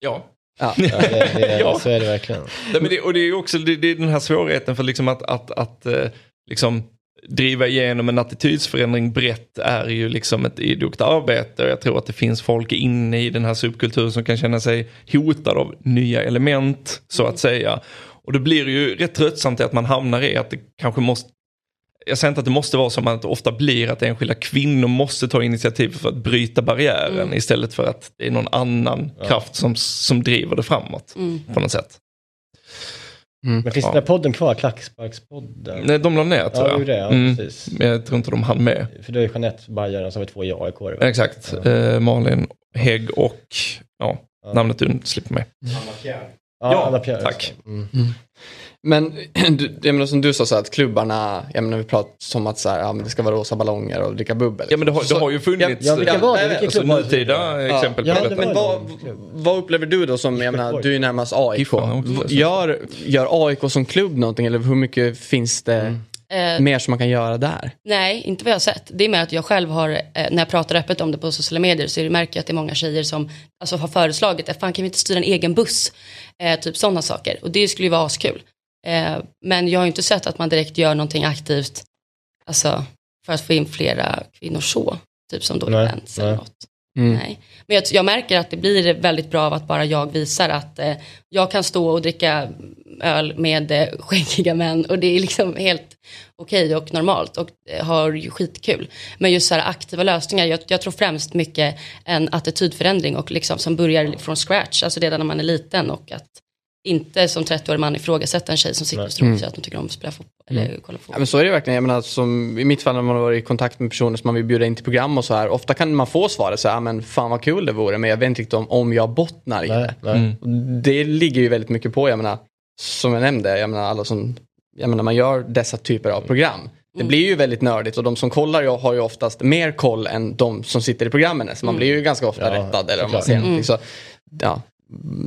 Ja. Ja. Ja, det, det, Ja. Så är det verkligen. Nej, men det, och det är också det, det är den här svårigheten för liksom att, att, att eh, liksom driva igenom en attitydsförändring brett är ju liksom ett idogt arbete och jag tror att det finns folk inne i den här subkulturen som kan känna sig hotade av nya element så att säga. Och det blir ju rätt tröttsamt att man hamnar i att det kanske måste jag säger inte att det måste vara som att det ofta blir att enskilda kvinnor måste ta initiativ för att bryta barriären istället för att det är någon annan kraft som, som driver det framåt på något sätt. Men finns Ja. den där podden kvar, Klacksparkspodden? Nej, de la ner tror Ja, jag. det det, ja, Mm. precis. Men jag tror inte de hann med. För då är Jeanette Bajaren som är två i AIK. Exakt. Eh, Malin Hägg och ja, namnet undslipper mig. Ja, Anna Pierre. tack. Mm. Men du, jag menar, som du sa, så här, att klubbarna, jag menar, vi pratar som att så här, ja, men det ska vara rosa ballonger och dricka bubbel. Ja men det har, det Så- har ju funnits Ja, vilka var det? Vilka alltså, klubbar? nutida exempel Ja, på det detta. Men vad, vad upplever du då som, jag menar, du är ju närmast AIK. Gör, gör AIK som klubb någonting eller hur mycket finns det Eh, mer som man kan göra där? Nej, inte vad jag har sett. Det är mer att jag själv har, eh, när jag pratar öppet om det på sociala medier så är det- märker jag att det är många tjejer som alltså, har föreslagit att fan kan vi inte styra en egen buss? Eh, typ sådana saker. Och det skulle ju vara askul. Eh, men jag har ju inte sett att man direkt gör någonting aktivt alltså, för att få in flera kvinnor så. Typ som då Nej, events eller nej. något. Mm. Nej. Men jag, jag märker att det blir väldigt bra av att bara jag visar att eh, jag kan stå och dricka öl med eh, skäggiga män och det är liksom helt okej och normalt och eh, har ju skitkul. Men just så här aktiva lösningar, jag, jag tror främst mycket en attitydförändring och liksom som börjar från scratch, alltså redan när man är liten och att inte som 30-årig man ifrågasätta en tjej som sitter och tror sig att de tycker om att spela fotboll eller kolla Ja, fotboll. men så är det verkligen. Jag menar, som I mitt fall när man har varit i kontakt med personer som man vill bjuda in till program och så här. Ofta kan man få svaret så här, "Ja, men fan vad kul det vore, men jag vet inte riktigt om, om jag bottnar i det. Och Det ligger ju väldigt mycket på, jag menar, som jag nämnde, jag menar alla som, jag menar man gör dessa typer av program. Det blir ju väldigt nördigt och de som kollar ju har ju oftast mer koll än de som sitter i programmen. Så man blir ju ganska ofta Ja, rättad eller om man ser någonting. Så, ja.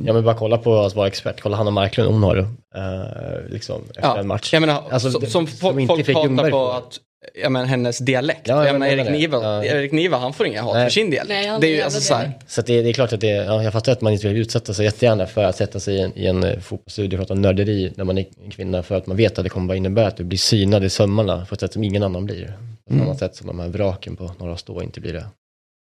Ja men bara kolla på att vara expert, kolla Hanna Marklund, hon har det. eh, liksom, efter Ja, en match. Jag menar, Alltså, som, det- som, som folk hatar Ljungberg på att, jag menar, hennes dialekt. Ja, jag jag menar, menar Erik, det. Niva, Ja. Erik Niva, han får inga hat Nej. för sin. Nej, han det är ju alltså så Så att det, det är klart att det, ja, jag fattar att man inte vill utsätta sig jättegärna för att sätta sig i en, i en eh, fotbollsstudio och prata nörderi när man är en kvinna för att man vet att det kommer bara innebära att du blir synad i sömmarna på ett sätt som ingen annan blir. På Mm. samma sätt som de här vraken på Norra Stå inte blir det.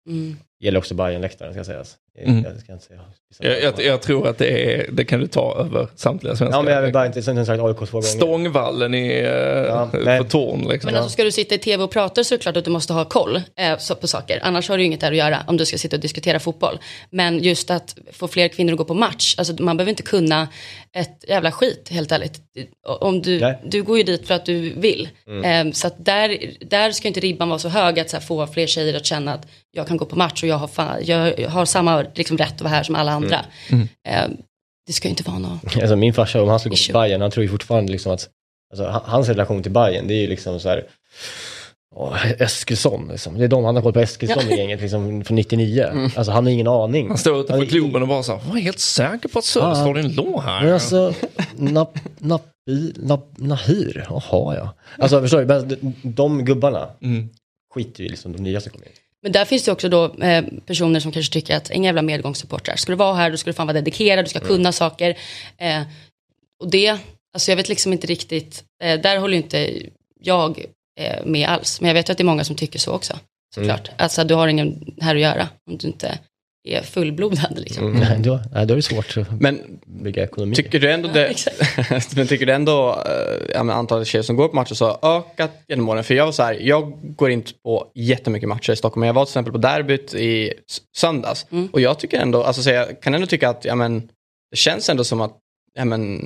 Mm. gäller också Bayern-läktaren ska sägas. Mm. Jag, ska inte säga. Jag, jag, jag tror att det, är, det kan du ta över samtliga svenska. Ja, men jag vill bara inte, som sagt AIK två gånger. Stångvallen i, eh, Ja, på. Torn. Liksom. Men alltså ska du sitta i tv och prata så är det klart att du måste ha koll eh, på saker. Annars har du ju inget där att göra om du ska sitta och diskutera fotboll. Men just att få fler kvinnor att gå på match, alltså man behöver inte kunna ett jävla skit helt ärligt. Om du, Nej. du går ju dit för att du vill. Eh, så att där, där ska inte ribban vara så hög att så här, få fler tjejer att känna att jag kan gå på match och jag har, fan, jag har samma liksom, rätt att vara här som alla andra. Eh, det ska ju inte vara något. Alltså min farsa, om han skulle gå på Bayern, han tror ju fortfarande liksom att, alltså, han- hans relation till Bayern det är ju liksom så här, åh, Eskilsson liksom. Det är de, han har koll på Eskilsson i gänget liksom från 99. Alltså han har ingen aning. Han står utanför Han är- klubben och bara så här, var helt säker på att Söderstadion låg här. Men alltså, nap, napi, nap, Nahir, jaha ja. Alltså förstår du, de, de gubbarna Mm. skiter ju liksom de nya som kommer in. Men där finns det också då eh, personer som kanske tycker att inga jävla medgångssupportrar. Ska du vara här, då ska du fan vara dedikerad, du ska kunna saker. Eh, och det, alltså jag vet liksom inte riktigt, eh, där håller ju inte jag eh, med alls. Men jag vet att det är många som tycker så också. Såklart. Alltså du har ingen här att göra om du inte är fullblodad liksom. Mm. Nej, då, nej, då är det svårt att Men bygga ekonomi. tycker du ändå Ja, det, exakt. men tycker du ändå ja, men antalet tjejer som går på matcher så har ökat genom åren? För jag var så här, jag går inte på jättemycket matcher i Stockholm. men Jag var till exempel på derbyt i söndags. Mm. Och jag tycker ändå, alltså så jag kan ändå tycka att ja, men, det känns ändå som att ja, men,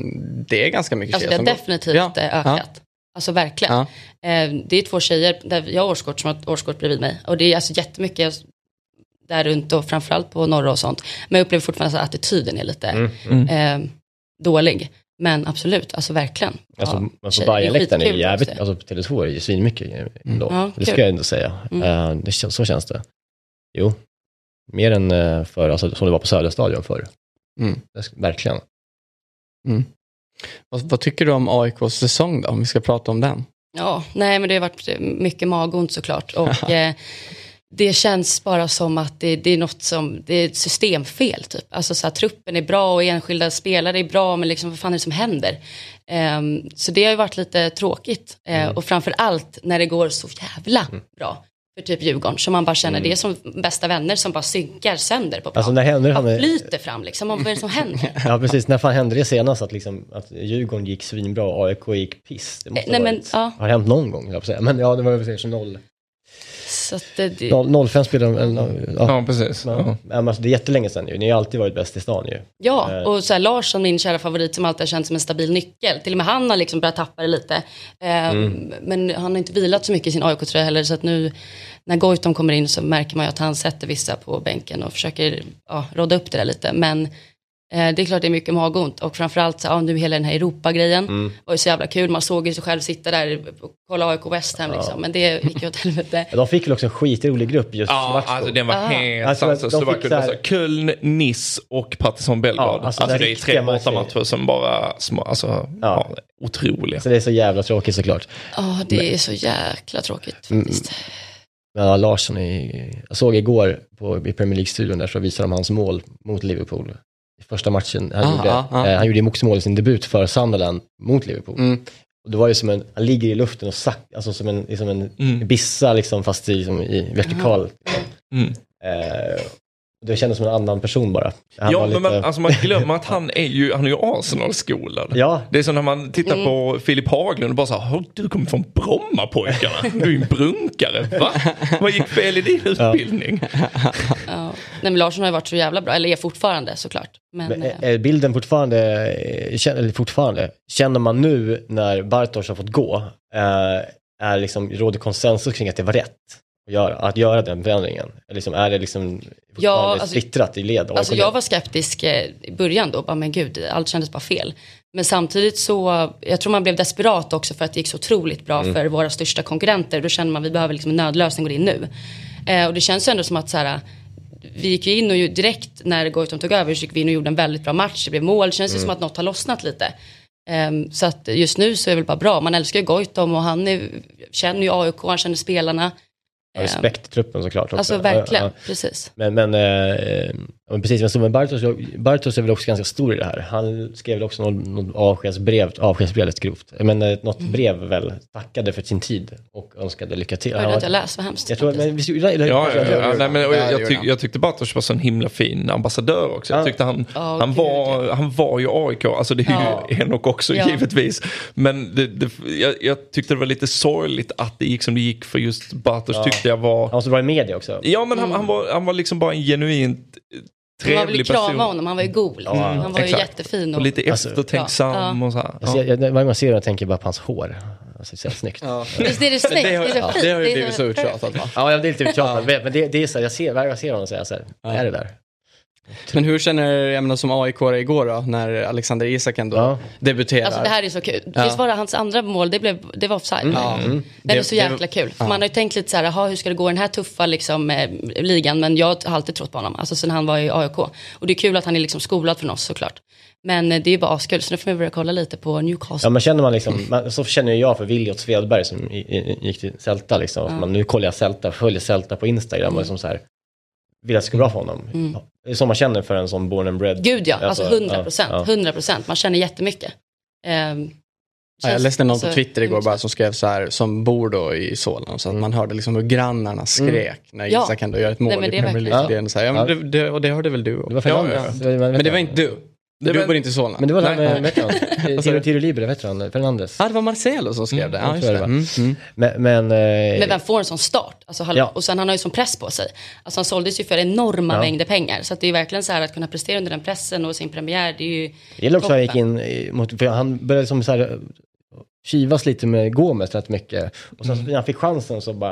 det är ganska mycket Alltså det tjejer har som definitivt Ja, eh, ökat. Alltså verkligen. Ja. Eh, det är två tjejer, där jag har årskort som har årskort bredvid mig. Och det är alltså jättemycket där runt och framförallt på norra och sånt. Men jag upplever fortfarande att attityden är lite Mm, Eh, dålig. Men absolut, alltså verkligen. Alltså, Ja, det är Bajenläktaren är det jävligt, också. alltså på Tele2 är det ju svinmycket ändå. Ja, det ska jag ändå säga. Mm. Eh, det, så känns det. Jo, mer än uh, för, alltså, som det var på Söderstadion förr. Mm. Det Verkligen. Vad, vad tycker du om AIKs säsong då? Om vi ska prata om den. Ja, nej men det har varit mycket magont såklart. Och eh, det känns bara som att det, det är något som, det är ett systemfel typ. Alltså så här, truppen är bra och enskilda spelare är bra, men liksom vad fan är det som händer? Ehm, så det har ju varit lite tråkigt. Eh, Och framför allt när det går så jävla bra för typ Djurgården. Så man bara känner, det är som bästa vänner som bara synkar sönder på plan. Alltså när hände det? Han, flyter fram liksom, vad är det som händer? ja, precis. När fan hände det senast att, liksom, att Djurgården gick svinbra och AIK gick piss? Det måste Nej, ha men, varit, ja. har hänt någon gång, jag säga. Men ja, det var väl kanske noll. Så att det, det, noll 05 spelade eller, ja. Ja, precis. Ja. Ja. Men alltså, det är jättelänge sedan ju. Ni har alltid varit bäst i stan ju. Ja, Eh. och så här, Larsson, min kära favorit som alltid har känts som en stabil nyckel. Till och med han har liksom börjat tappa det lite. Eh, Mm. Men han har inte vilat så mycket i sin AIK-tröja heller. Så att nu när Goitom kommer in så märker man ju att han sätter vissa på bänken och försöker ja, råda upp det där lite. Men det är klart det är mycket magont. Och framförallt så, ja, nu hela den här Europa-grejen Mm. var ju så jävla kul. Man såg ju sig själv sitta där och kolla AIK West Ham liksom. Men det gick ju åt helvete. De fick väl också en skitrolig grupp just Ja, alltså den var Ah. helt Alltså, sanslös. de Det var kul. så här- Alltså, Köln, Nice och Partizan Belgrad. Ja, alltså, alltså, det är tre bortamatcher som bara, små, alltså, Ja. ja. otroliga. Så det är så jävla tråkigt såklart. Ja, det är så jäkla tråkigt Mm. faktiskt. Ja, Larsson är, jag såg igår på, i Premier League-studion där så visade de hans mål mot Liverpool. Första matchen. Han, Ah, gjorde, ah, ah. Eh, han gjorde mål i sin debut för Sunderland mot Liverpool. Mm. Och det var ju som en, han ligger i luften och sack, alltså som en, som en Mm. bissa liksom fast i, som i vertikal. Mm. Eh, det kändes som en annan person bara. Han Ja, var men lite- man, alltså, man glömmer att han är ju, han är ju Arsenal-skolad. Ja, Det är som när man tittar Mm. på Filip Haglund och bara så här, "Åh, du kommer från Brommapojkarna, du är en brunkare, va? Vad gick fel i din utbildning? Ja. Nej, men Larsson har ju varit så jävla bra, eller är fortfarande såklart. Men, Men eh, är- bilden fortfarande, eh, känner, eller fortfarande, känner man nu när Bartosz har fått gå, eh, är liksom, råder konsensus kring att det var rätt att göra, att göra den förändringen? Liksom, är det liksom fortfarande alltså- splittrat i led? Alltså jag var skeptisk eh, i början då, bara men gud, allt kändes bara fel. Men samtidigt så, jag tror man blev desperat också för att det gick så otroligt bra Mm. för våra största konkurrenter. Då kände man vi behöver liksom en nödlösning, går in nu. Eh, och det känns ju ändå som att så här, vi gick ju in och ju direkt när Goitom tog över så gick vi in och gjorde en väldigt bra match, det blev mål, det känns Mm. ju som att något har lossnat lite. Ehm, så att just nu så är det väl bara bra, man älskar ju Goitom och han är, känner ju AIK, han känner spelarna. Ja, respekt i truppen såklart. Också. Alltså Ja, verkligen, ja. precis. Men, men eh, Ja, men precis, men Bartos, Bartos är väl också ganska stor i det här. Han skrev väl också något, något avskedsbrev, avskedsbrev lite grovt. Men eh, något brev väl, tackade för sin tid och önskade lycka till. Jag Han har var- inte läst, vad hemskt. jag tror, men, visst, Ja, ja, ja, nej, men, Ja, jag, jag, tyck, jag tyckte Bartosz var så en himla fin ambassadör också. Jag Ja. tyckte han, Ja, han, gud, var, han var ju AIK, alltså det är Ja. ju Henok också Ja. givetvis. Men det, det, jag, jag tyckte det var lite sorgligt att det gick som det gick för just Bartosz tyckte jag var... Han var så bra i media också. Ja men han, han, var, han var liksom bara en genuint Man var väl trevlig krama person. honom, han var ju god. Liksom. Ja, han var ju exakt. jättefin. Och lite Alltså, eftertänksam ja. och så här. Alltså, Ja. jag, jag, varje gång jag ser honom tänker jag bara på hans hår. Alltså, det är så snyggt. Ja. Visst är det snyggt? Det, Det har, är så ja, det har ju Det blivit så uttjatat va? ja det är lite uttjatat. Men det, det är så här, jag ser, varje gång jag ser honom så är jag så här, är det där? Men hur känner jag menar, som aik igår då, när Alexander Isak ändå Ja. debuterar? Alltså det här är så kul. Ja. Visst var det hans andra mål, det, blev, det var offside? Ja. Mm. Det, är Det- så det- jäkla kul. Ja. Man har ju tänkt lite så här, aha, hur ska det gå i den här tuffa liksom, eh, ligan? Men jag har alltid trott på honom, alltså sen han var i AIK. Och det är kul att han är liksom skolad från oss såklart. Men eh, det är ju bara askul, så nu får vi börja kolla lite på Newcastle. Ja men känner man liksom, man, så känner jag för Viljot Svedberg som i, i, gick till Celta liksom. Man, nu kollar jag Celta, följer Celta på Instagram och liksom så här, vill att det ska gå bra för honom. Mm. Det är så man känner för en sån born and bred. Gud ja, alltså 100 ja, procent. ja. 100 procent. Man känner jättemycket. Ehm, Ja, jag läste någon alltså, på Twitter igår mm. bara som skrev så här, som bor då i Solna, så att man hörde liksom hur grannarna skrek när Ja. Isak ändå gör ett mål Nej, men i det Premier League. Det är ändå så här, ja, men Ja. det, det, och det hörde väl du Det också? var Fernandes. Ja, Men det var inte du. Det du var- bor inte i Solna. men det var den, vad heter han? Vad sa Tiro du? Tiro Libre, vad heter han? Fernandes. Ja, det var Marcelo som skrev det. Ja, jag just tror det. Mm, mm. Men, men, eh, Men vem får en sån start? Alltså, Ja. Och sen han har ju sån press på sig. Alltså han såldes ju för enorma Ja. mängder pengar. Så att det är ju verkligen så här att kunna prestera under den pressen och sin premiär. Det är ju det gäller också att han gick in mot, för han började som så här kivas lite med Gomes rätt mycket. Och sen så när han fick chansen så bara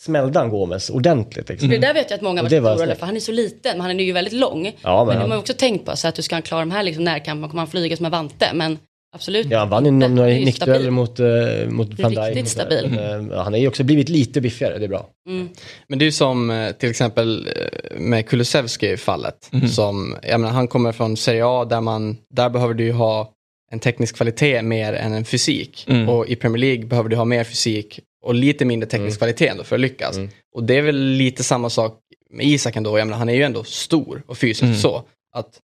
smällde han Gomes ordentligt liksom. För det där vet jag att många var det oroliga för. Han är så liten, men han är ju väldigt lång. Ja, men men de han- har ju också tänkt på så att du ska han klara de här liksom närkamperna, kommer han flyga som en vante. Men absolut Ja, han vann ju några nickdueller mot, uh, mot van Dijk. Riktigt stabil. Men, eh, han är ju också blivit lite biffigare, det är bra. Mm. Men det är ju som eh, till exempel eh, med Kulusevski i fallet. Som, jag menar, han kommer från Serie A där, man, där behöver du ju ha en teknisk kvalitet mer än en fysik. Mm. Och i Premier League behöver du ha mer fysik och lite mindre teknisk kvalitet ändå för att lyckas. Och det är väl lite samma sak med Isak ändå. Jag menar, han är ju ändå stor och fysiskt så. Att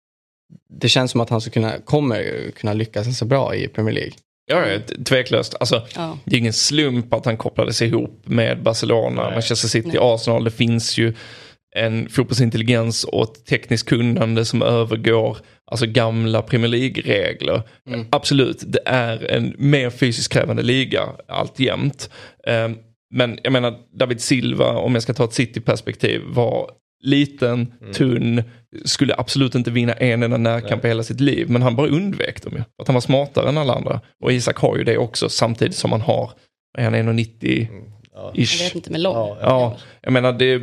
det känns som att han ska kunna, kommer kunna lyckas så bra i Premier League. Ja, tveklöst. Alltså, Ja. Det är ingen slump att han kopplades ihop med Barcelona, Manchester City, Arsenal. Det finns ju en fotbollsintelligens och ett tekniskt kunnande som övergår alltså gamla Premier League-regler. Absolut, det är en mer fysiskt krävande liga alltjämt. Ehm, Men jag menar, David Silva, om jag ska ta ett City-perspektiv, var liten, tunn, skulle absolut inte vinna en enda närkamp i hela sitt liv. Men han bara undvek dem ju. Att han var smartare än alla andra. Och Isak har ju det också samtidigt som han har, är han 1,90 Jag ish. vet inte med lång. Ja, Ja, jag menar det,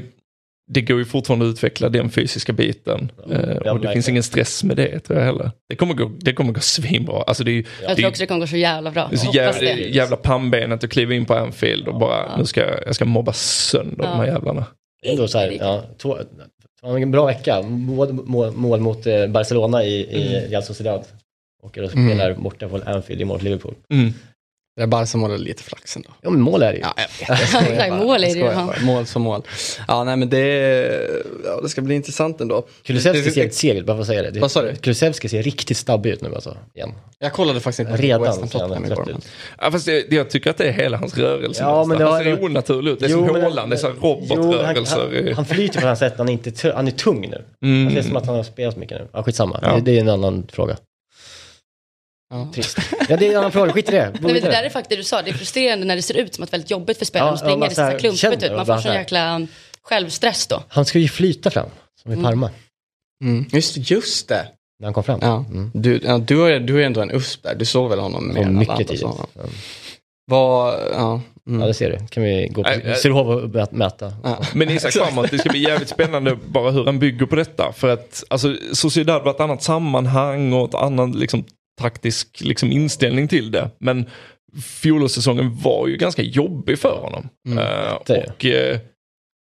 det går ju fortfarande att utveckla den fysiska biten. Eh, och det finns ingen stress med det tror jag heller. Det kommer gå, det kommer gå svinbra. Alltså det är ju Jag det tror också det kommer gå så jävla bra. det är så jävla, det. jävla pannbenet att kliva in på Anfield och bara, nu ska jag, jag ska mobba sönder de här Ja. jävlarna. Ändå så här, ja, två, en bra vecka. Mål, mål, mål mot eh, Barcelona i, i Real Sociedad. Och och spelar borta på Anfield i mot Liverpool. Mm. Det är bara som mål lite flax ändå. Ja, men mål är det ju. Ja, jag vet. Jag mål är Jag det ju, ja. Mål som mål. Ja, nej men det, ja, det ska bli intressant ändå. Kulusevski ser helt seg ut, bara för att säga det. Vad sa du? Kulusevski ser riktigt stabbig ut nu alltså, igen. Jag kollade faktiskt inte på Redan West Ham han igår. ut. Ja, fast det, det, jag tycker att det är hela hans rörelse. Ja, men det var- ser onaturligt ut. Det är Jo, som Haaland, det är så men han, robotrörelser. han, han flyter på det här sättet, han är, inte, han är tung nu. Mm. Det är som att han har spelat så mycket nu. Ja, skitsamma, Ja. det, det är en annan fråga. Ja. Trist. Ja, det är en annan fråga, skit i det. Nej, men det där är faktiskt det du sa, det är frustrerande när det ser ut som att väldigt jobbigt för spelarna Ja, att springa. ja, man det så ser klumpigt känner ut, man bara får så sån här. jäkla självstress då. Han ska ju flyta fram, som i Mm. Parma, Mm. Just, just det. när han kom fram. Ja. Mm. Du, ja, du, har, du har ju ändå en USP där. Du såg väl honom mer än mycket tidigt. Vad, ja. Mm. Ja, det ser du. kan vi gå på nej. Sturehof och mä- mäta. Ja. Men Isak framåt, det ska bli jävligt spännande bara hur han bygger på detta. För att alltså, Sociedad var ett annat sammanhang och ett annan liksom, taktisk liksom, inställning till det. Men fjolårssäsongen var ju ganska jobbig för honom. Mm. Det. och eh,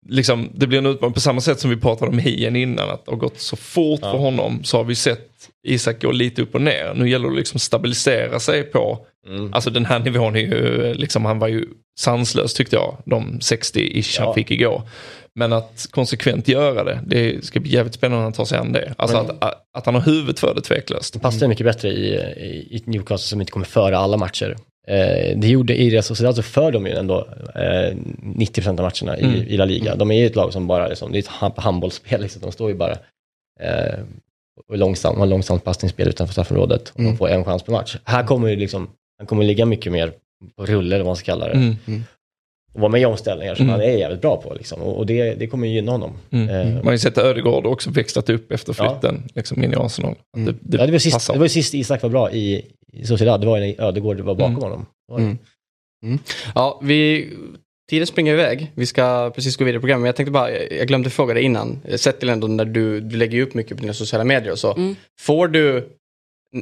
liksom, det blir en utmaning på samma sätt som vi pratade om Hien innan. Att det har gått så fort Ja. för honom så har vi sett Isak gå lite upp och ner. Nu gäller det liksom stabilisera sig på Mm. Alltså den här nivån är ju, liksom, han var ju sanslös tyckte jag. De 60-ish han Ja. fick igår. Men att konsekvent göra det, det ska bli jävligt spännande när han tar sig an det. Alltså Men- att, att han har huvudet för det tveklöst. Det passar mycket bättre i, i, Newcastle som inte kommer före alla matcher. Eh, det gjorde i Real Sociedad så för de ju ändå eh, 90% av matcherna i, Mm. i La Liga. De är ju ett lag som bara, liksom, det är ett hand- handbollsspel, liksom. de står ju bara eh, och långsamt, har långsamt passningsspel utanför straffområdet och Mm. de får en chans per match. Här kommer ju liksom, han kommer ligga mycket mer på rulle eller vad man ska kalla det. Mm. Och vara med i omställningar som Mm. han är jävligt bra på liksom. och, och det, det kommer ju gynna honom. Mm. Eh, Man har ju sett Ödegård också växlat upp efter Ja. flytten liksom in i Arsenal. Mm. Det, det, ja, det, var sist, det var ju sist Isak var bra i, i Sociedad, det var ju när Ödegård var bakom Mm. honom. Var. Mm. Mm. Ja, vi, tiden springer iväg. Vi ska precis gå vidare i programmet. Men jag tänkte bara, jag glömde fråga dig innan. Sett till ändå när du, du lägger upp mycket på dina sociala medier och så. Mm. Får du,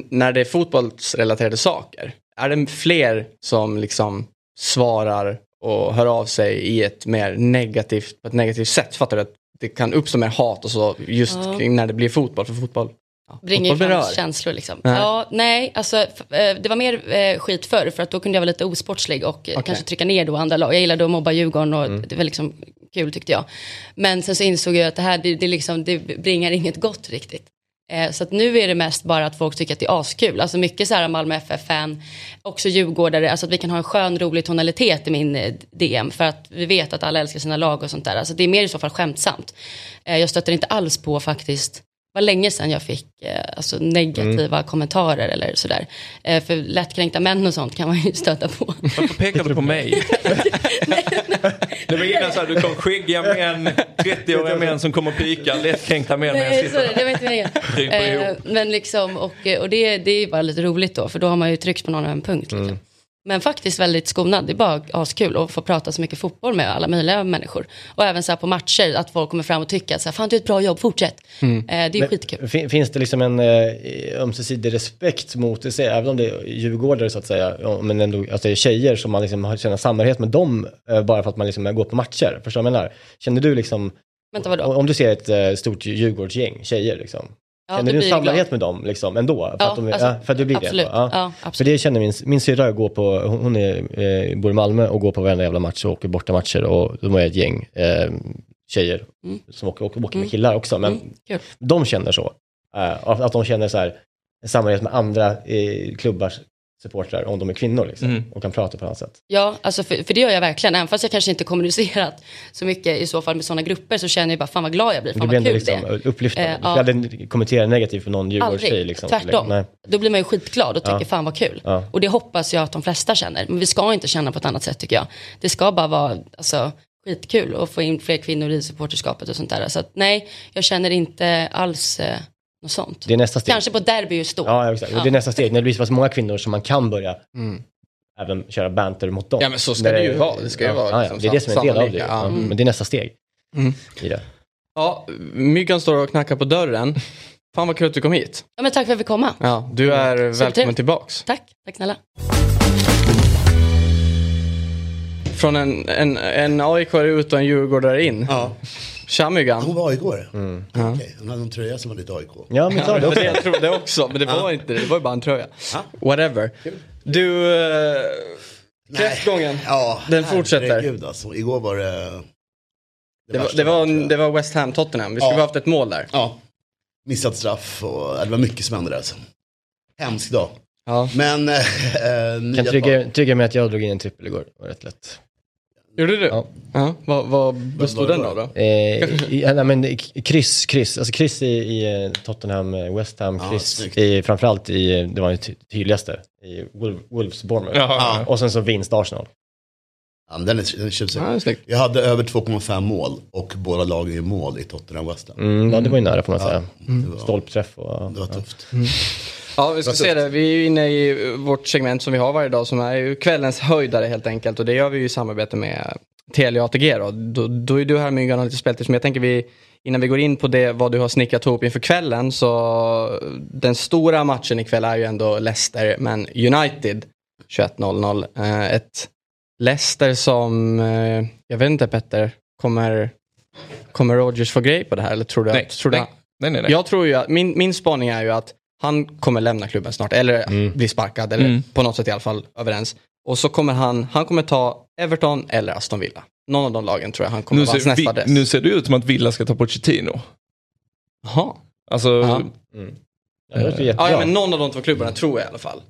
när det är fotbollsrelaterade saker, är det fler som liksom svarar och hör av sig i ett mer negativt, på ett negativt sätt? Fattar du? Att det kan uppstå mer hat och så just Ja. kring när det blir fotboll. För fotboll, ja, Bringar ju fram berör. känslor liksom. Nej. Ja, nej, alltså eh, det var mer eh, skit förr för att då kunde jag vara lite osportslig och eh, Okej. kanske trycka ner då andra lag. Jag gillade att mobba Djurgården och det var liksom kul tyckte jag. Men sen så insåg jag att det här, det, det, liksom, det bringar inget gott riktigt. Eh, så att nu är det mest bara att folk tycker att det är askul. Alltså mycket så här Malmö FF-fan, också djurgårdare, alltså att vi kan ha en skön rolig tonalitet i min eh, DM för att vi vet att alla älskar sina lag och sånt där. Alltså det är mer i så fall skämtsamt. Eh, jag stöter inte alls på faktiskt var länge sedan jag fick eh, alltså negativa kommentarer eller sådär. Eh, för lättkränkta män och sånt kan man ju stöta på. Varför pekar du på mig? det var innan så här, du kom skäggiga män, 30-åriga män som kommer och pikar, lättkränkta män. Nej, så, det var inte meningen. Eh, men liksom, och, och det, det är ju bara lite roligt då, för då har man ju tryckt på någon en punkt. Liksom. Men faktiskt väldigt skonad, det är bara askul att få prata så mycket fotboll med alla möjliga människor. Och även så här på matcher, att folk kommer fram och tycker att så här, fan du gör ett bra jobb, fortsätt. Eh, det är Men skitkul. fin- Finns det liksom en eh, ömsesidig respekt mot det, även om det är djurgårdare så att säga, men ändå alltså, det är tjejer som man liksom har känner samhörighet med dem eh, bara för att man liksom går på matcher? Förstår du vad jag menar? Känner du liksom, Vänta om du ser ett stort Djurgårdsgäng tjejer liksom, Ja, känner du en samhörighet med dem liksom ändå? För, Ja, att, de, alltså, ja, för att du blir absolut. det? Ja. Ja, För absolut. det känner min, min syrra går på, hon, är, eh, bor i Malmö och går på varenda jävla match och åker borta matcher och de är ett gäng eh, tjejer Mm. som åker, åker, åker med Mm. killar också. Men Mm, de känner så. Eh, att de känner så här, samhörighet med andra eh, klubbars supportrar om de är kvinnor liksom, Mm. och kan prata på ett annat sätt. Ja, alltså för, för det gör jag verkligen. Även fast jag kanske inte kommunicerat så mycket i så fall med sådana grupper så känner jag bara fan vad glad jag blir. Fan blir vad kul det liksom är. upplyftande. Eh, Du ja. skulle aldrig kommentera negativt för någon Djurgårdstjej. Liksom. tvärtom. Nej. Då blir man ju skitglad och tycker Ja. fan vad kul. Ja. Och det hoppas jag att de flesta känner. Men vi ska inte känna på ett annat sätt tycker jag. Det ska bara vara alltså, skitkul att få in fler kvinnor i supporterskapet och sånt där. Så att, nej, jag känner inte alls eh, något sånt. Det är nästa steg. Kanske på derby just då. Ja, exakt. Och Ja. Det är nästa steg. När det blir så pass många kvinnor som man kan börja Mm. även köra banter mot dem. Ja, men så ska När det ju vara. Det ska ju ja, vara ja, liksom det är det som är en del av det. Ja. Ja. Men det är nästa steg Mm. i det. Ja, Myggan står och knackar på dörren. Fan vad kul att du kom hit. Ja, men tack för att vi komma. Ja, du är välkommen trevligt. tillbaks. Tack, tack snälla. Från en, en, en aik ut och en djurgårdare in. Ja, Tja Myggan. hon var AIK. Mm. Okej, hon hade en tröja som var lite AIK. Ja, men ta det det var också. det jag trodde också, men det var inte det. Det var ju bara en tröja. Ja. Whatever. Du, eh, kräftgången. Ja, Den fortsätter. herregud alltså. Igår var det... Det var, det, var, tror jag. det var West Ham Tottenham. Vi skulle Ja. ha haft ett mål där. Ja, missat straff och det var mycket som hände där alltså. Hemsk dag. Ja. Men... Äh, Kan trygga, trygga med att jag drog in en trippel igår. Det var rätt lätt. Gjorde du? Ja. Ja. Vad, vad bestod den av då? Eh, i, ja, nej, men kryss, kryss, alltså kryss i, i eh, Tottenham, eh, West Ham, Ja, kryss snyggt. i, framförallt i, eh, det var ju ty- tydligaste, i Wolf, Wolves Bournemouth. Ja. Och sen så vinst Arsenal. Ja, den är, den är. Ja, snyggt. Jag hade över 2,5 mål och båda lagen gör mål i Tottenham West Ham. Mm, ja, det var ju nära får man Ja, säga. det, var, Stolpträff och... det var tufft. Ja, vi ska se det. Vi är ju inne i vårt segment som vi har varje dag som är ju kvällens höjdare helt enkelt. Och det gör vi ju i samarbete med Telia ATG då. Då, då är du här Myggan och lite speltid. Men jag tänker vi, innan vi går in på det, vad du har snickrat ihop inför kvällen. Så den stora matchen ikväll är ju ändå Leicester, men United 21.00. Eh, ett Leicester som, eh, jag vet inte Petter, kommer, kommer Rogers få grej på det här? Eller tror du Nej, att, tror du nej, nej, nej. nej. jag tror ju att, min, min spaning är ju att han kommer lämna klubben snart, eller bli sparkad, eller Mm. på något sätt i alla fall överens. Och så kommer han, han kommer ta Everton eller Aston Villa. Någon av de lagen tror jag han kommer Nu vara ser, nästa vi, adress. nu ser det ut som att Villa ska ta Pochettino. Jaha. Alltså, Ja. Ja, det låter ju Ja, jättebra. ja, men någon av de två klubbarna tror jag i alla fall.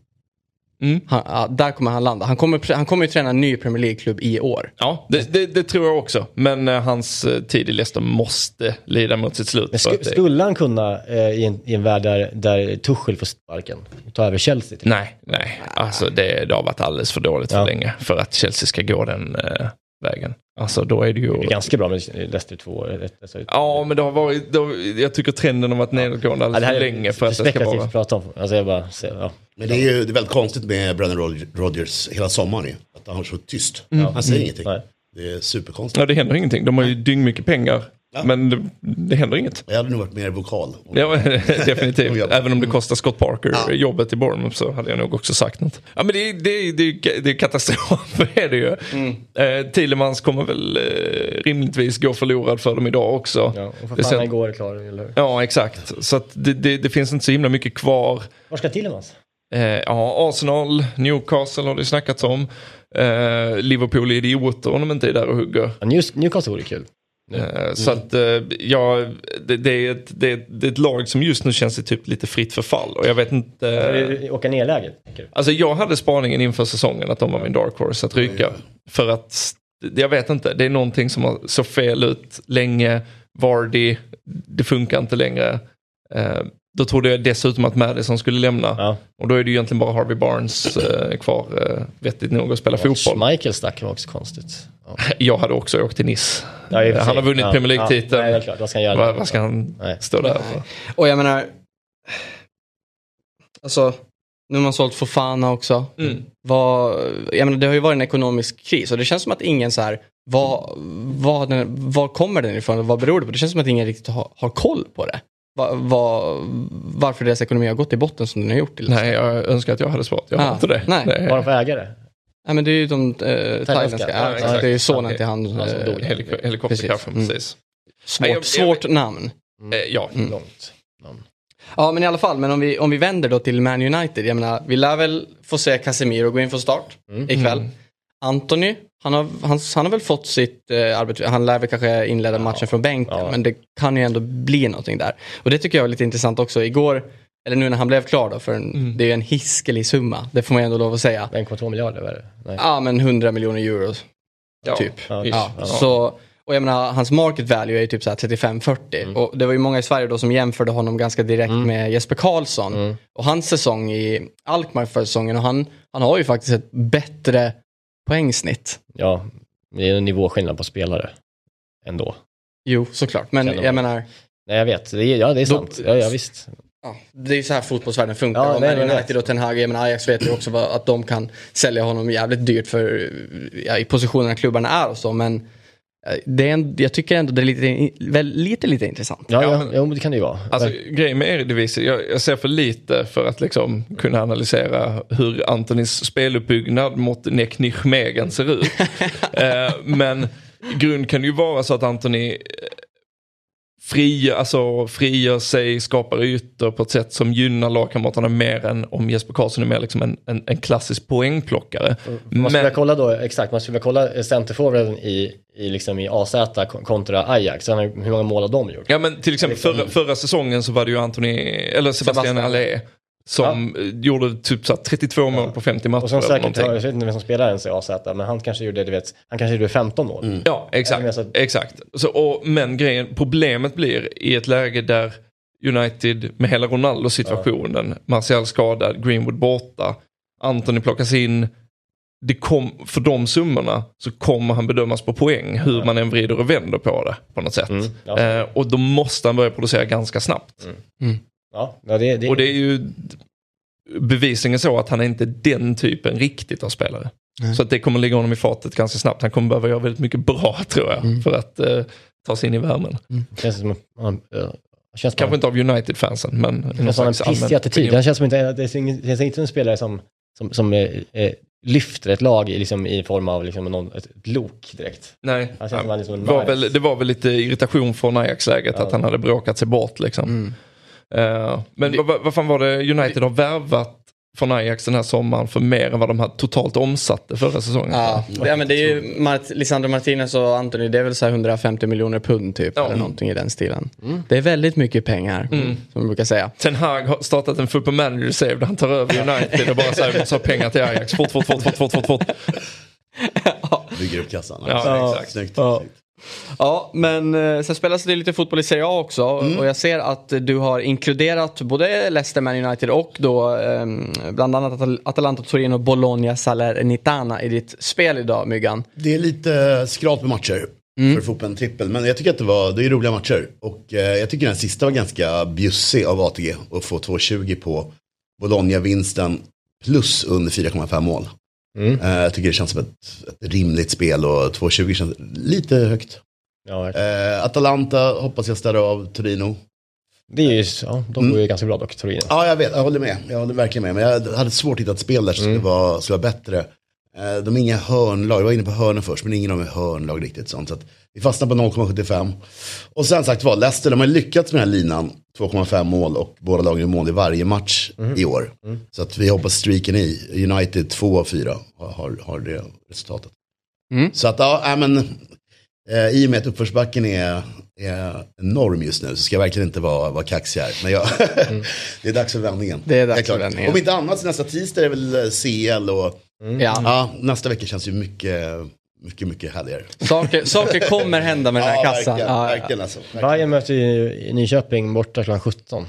Mm. Han, ja, där kommer han landa. Han kommer, han kommer ju träna en ny Premier League-klubb i år. ja, det, det, det tror jag också. Men eh, hans eh, tid i Leicester måste lida mot sitt slut. Sk- det- skulle han kunna eh, i, en, i en värld där, där Tuchel får sparken, ta över Chelsea? Till? Nej, nej. Alltså det, det har varit alldeles för dåligt för Ja. länge för att Chelsea ska gå den eh, vägen. Alltså då är det ju... Det är ganska bra med Leicester 2. eh, Alltså, Ja, men det har varit... Det har, jag tycker trenden har varit nedåtgående Ja, alldeles det här för är länge för att det ska vara... prata om. Alltså jag bara, ser- ja. Men det är ju det är väldigt konstigt med Brennan Rod- Rodgers hela sommaren ju. Att han har så tyst. Han säger ingenting. Nej. Det är superkonstigt. Ja, det händer ingenting. De har ju dyngmycket pengar. Ja. Men det, det händer inget. Jag hade nog varit mer vokal. Ja, definitivt. Även om det kostar Scott Parker Ja. jobbet i Bournemouth så hade jag nog också sagt något. Ja men det är, det det det är katastrof, är det ju. Eh, Thielemans kommer väl eh, rimligtvis gå förlorad för dem idag också. Ja, och för fan sen- han igår är klar, eller hur? Ja exakt, så att det, det, det finns inte så himla mycket kvar. Var ska Tillemans? Eh, ja, Arsenal, Newcastle har det snackats om. Eh, Liverpool är idioter om de inte är där och hugger. Ja, Newcastle vore kul. Eh, Så att eh, ja, det, det, är ett, det, är- det är ett lag som just nu känns i typ lite fritt förfall. Och jag vet inte. Åka ner-läget? tänker du? Alltså jag hade spaningen inför säsongen att de var min dark horse att ryka. För att, jag vet inte, det är någonting som har så fel ut länge. Vardy, det funkar inte längre. Då trodde jag dessutom att Madison skulle lämna. Ja. Och då är det ju egentligen bara Harvey Barnes eh, kvar, eh, vettigt nog att spela fotboll. Michael stack var också konstigt. Ja. Jag hade också åkt till Nice. Ja, och han har vunnit Ja, Premier Ja, League-titeln. är klart. Vad ska han göra? vad, vad ska han Nej. stå där för? Och jag menar, alltså, nu har man sålt Fofana också. Mm. Vad, jag menar, det har ju varit en ekonomisk kris och det känns som att ingen så här, vad, vad, den, vad kommer den ifrån? Vad beror det på? Det känns som att ingen riktigt har, har koll på det. Va, va, varför deras ekonomi har gått i botten som den har gjort. Till Nej, jag önskar att jag hade svarat. Jag har Ah, inte det. nej. Vad har de för ägare? Nej, men det är ju de eh, thailändska. Ja, Ja, det är ju sonen Okej. till han. Han som eh, dog. Helik- Helikopterkraschen, Precis. precis. Svårt, Nej, jag- jag- svårt namn. Eh, ja, Mm. Långt. namn. Ja, men i alla fall, men om vi, om vi vänder då till Man United. Jag menar, vi lär väl få se Casemiro gå in från start ikväll. Mm. Anthony, han har, han, han har väl fått sitt eh, arbete, han lär väl kanske inleda matchen från bänken, Ja. men det kan ju ändå bli någonting där. Och det tycker jag var lite intressant också. Igår, eller nu när han blev klar då, för en, Mm. det är ju en hiskelig summa, det får man ju ändå lov att säga. 1,2 miljarder var det? Nej. Ja, men 100 miljoner euro, Ja. typ. Ja. Ja, Ja. så, och jag menar, hans market value är ju typ så här 35-40. Mm. Och det var ju många i Sverige då som jämförde honom ganska direkt med Jesper Karlsson. Mm. Och hans säsong i Alkmaar förra säsongen, och han, han har ju faktiskt ett bättre poängsnitt. Ja, det är en nivåskillnad på spelare. Ändå. Jo, såklart. Men jag menar, Nej, jag vet. Det är, ja, det är sant. Ja, ja, visst. ja, det är ju så här fotbollsvärlden funkar. Ja, nej, United och Ten Hag, jag menar Ajax vet ju också att de kan sälja honom jävligt dyrt för, ja, i positionerna klubbarna är och så. Men det är en, jag tycker ändå det är lite, väl, lite, lite intressant. Ja, Ja, ja, men- men det kan det ju vara. Alltså grejen med Eredivisie, jag, jag ser för lite för att liksom kunna analysera hur Antonis speluppbyggnad mot Nek Nijmegen ser ut. eh, men grund kan det ju vara så att Antoni eh, fri, alltså, frigör sig, skapar ytor på ett sätt som gynnar lagkamraterna mer än om Jesper Karlsson är mer liksom en, en, en klassisk poängplockare. Man skulle Men- kolla då, exakt, man skulle kolla centerforwarden i, i, liksom i AZ kon- kontra Ajax. Hur många mål har de gjort? Ja men till exempel förra, förra säsongen så var det ju Anthony, eller Sebastian Sebastian. Allé som eh, gjorde typ så här 32 mål på 50 matcher. Och eller säkert, jag vet inte vem som spelar ens i AZ, men han kanske gjorde, du vet, han kanske gjorde 15 mål. Ja, Ja, exakt. alltså- exakt. Så, och, men grejen, problemet blir i ett läge där United med hela Ronaldo-situationen, Martial skadad, Greenwood borta, Anthony plockas in. Det kom, för de summorna så kommer han bedömas på poäng hur man än vrider och vänder på det på något sätt. Mm, ja. eh, och då måste han börja producera ganska snabbt. Ja, ja, det, det, Och det är ju bevisligen så att han är inte den typen riktigt av spelare. Så att det kommer ligga honom i fatet ganska snabbt. Han kommer behöva göra väldigt mycket bra tror jag för att eh, ta sig in i värmen. känns som, han, ja, känns som, Kanske inte av United-fansen men det någon känns som en pissig attityd. Han känns som inte, det är ingen- det känns inte som en spelare som, som, som eh, eh, lyfter ett lag i, liksom, i form av liksom, någon, ett, lok direkt. Nej, Han känns som han är som en var väl, det var väl lite irritation från Ajax-läget Ja. att han hade bråkat sig bort liksom. Eh, men vad, vad fan var det United har värvat från Ajax den här sommaren för mer än vad de hade totalt omsatte förra säsongen? Ja, ja men det är ju Mart- Lisandro Martinez och Anthony, det är väl så här 150 miljoner pund typ. Ja. Eller någonting i den stilen. Det är väldigt mycket pengar, som man brukar säga. Ten Hag har startat en football manager save där han tar över United och bara säger vi måste ha pengar till Ajax. Fort, fort, fort, fort, fort, fort, fort. Bygger upp kassan. Ja, exakt. Snyggt. Ja. snyggt. Ja, men eh, sen spelas det lite fotboll i Serie A också. Och jag ser att du har inkluderat både Leicester, Man United och då eh, bland annat Atal- Atalanta, Torino, Bologna, Salernitana i ditt spel idag, Myggan. Det är lite skralt med matcher för att få upp en trippel. Men jag tycker att det var, det är roliga matcher. Och eh, jag tycker den sista var ganska bjussig av ATG. Att få 2,20 på Bologna-vinsten plus under 4,5 mål. Eh, jag tycker det känns som ett, ett rimligt spel och 2,20 känns lite högt. Ja. Eh, Atalanta hoppas jag städar av Torino. det är ju, ja, de går ju ganska bra dock, Torino. Ja, jag vet. Jag håller med. Jag håller verkligen med. Men jag hade svårt att hitta ett spel där som skulle, vara, skulle vara bättre. Eh, De är inga hörnlag. Jag var inne på hörnen först, men ingen av dem är hörnlag riktigt. Sånt. Så att vi fastnar på 0,75. Och sen sagt var, Leicester, de har lyckats med den här linan. 2,5 mål och båda lagen gör mål i varje match i år. Så att vi hoppas streaken i. United 2 av 4 har, har, det resultatet. Mm. Så att, ja, äh, men eh, i och med att uppförsbacken är, är enorm just nu så ska jag verkligen inte vara, vara kaxig här. Men jag, det är dags för vändningen. Det är dags för vändningen. Om inte annat så nästa tisdag är det väl eh, CL och Ja. ja, nästa vecka känns ju mycket, mycket, mycket härligare. Saker, saker kommer hända med den här Ja, kassan. verkligen, ja. verkligen alltså. Verkligen. Bayern möter ju Nyköping borta klockan 17.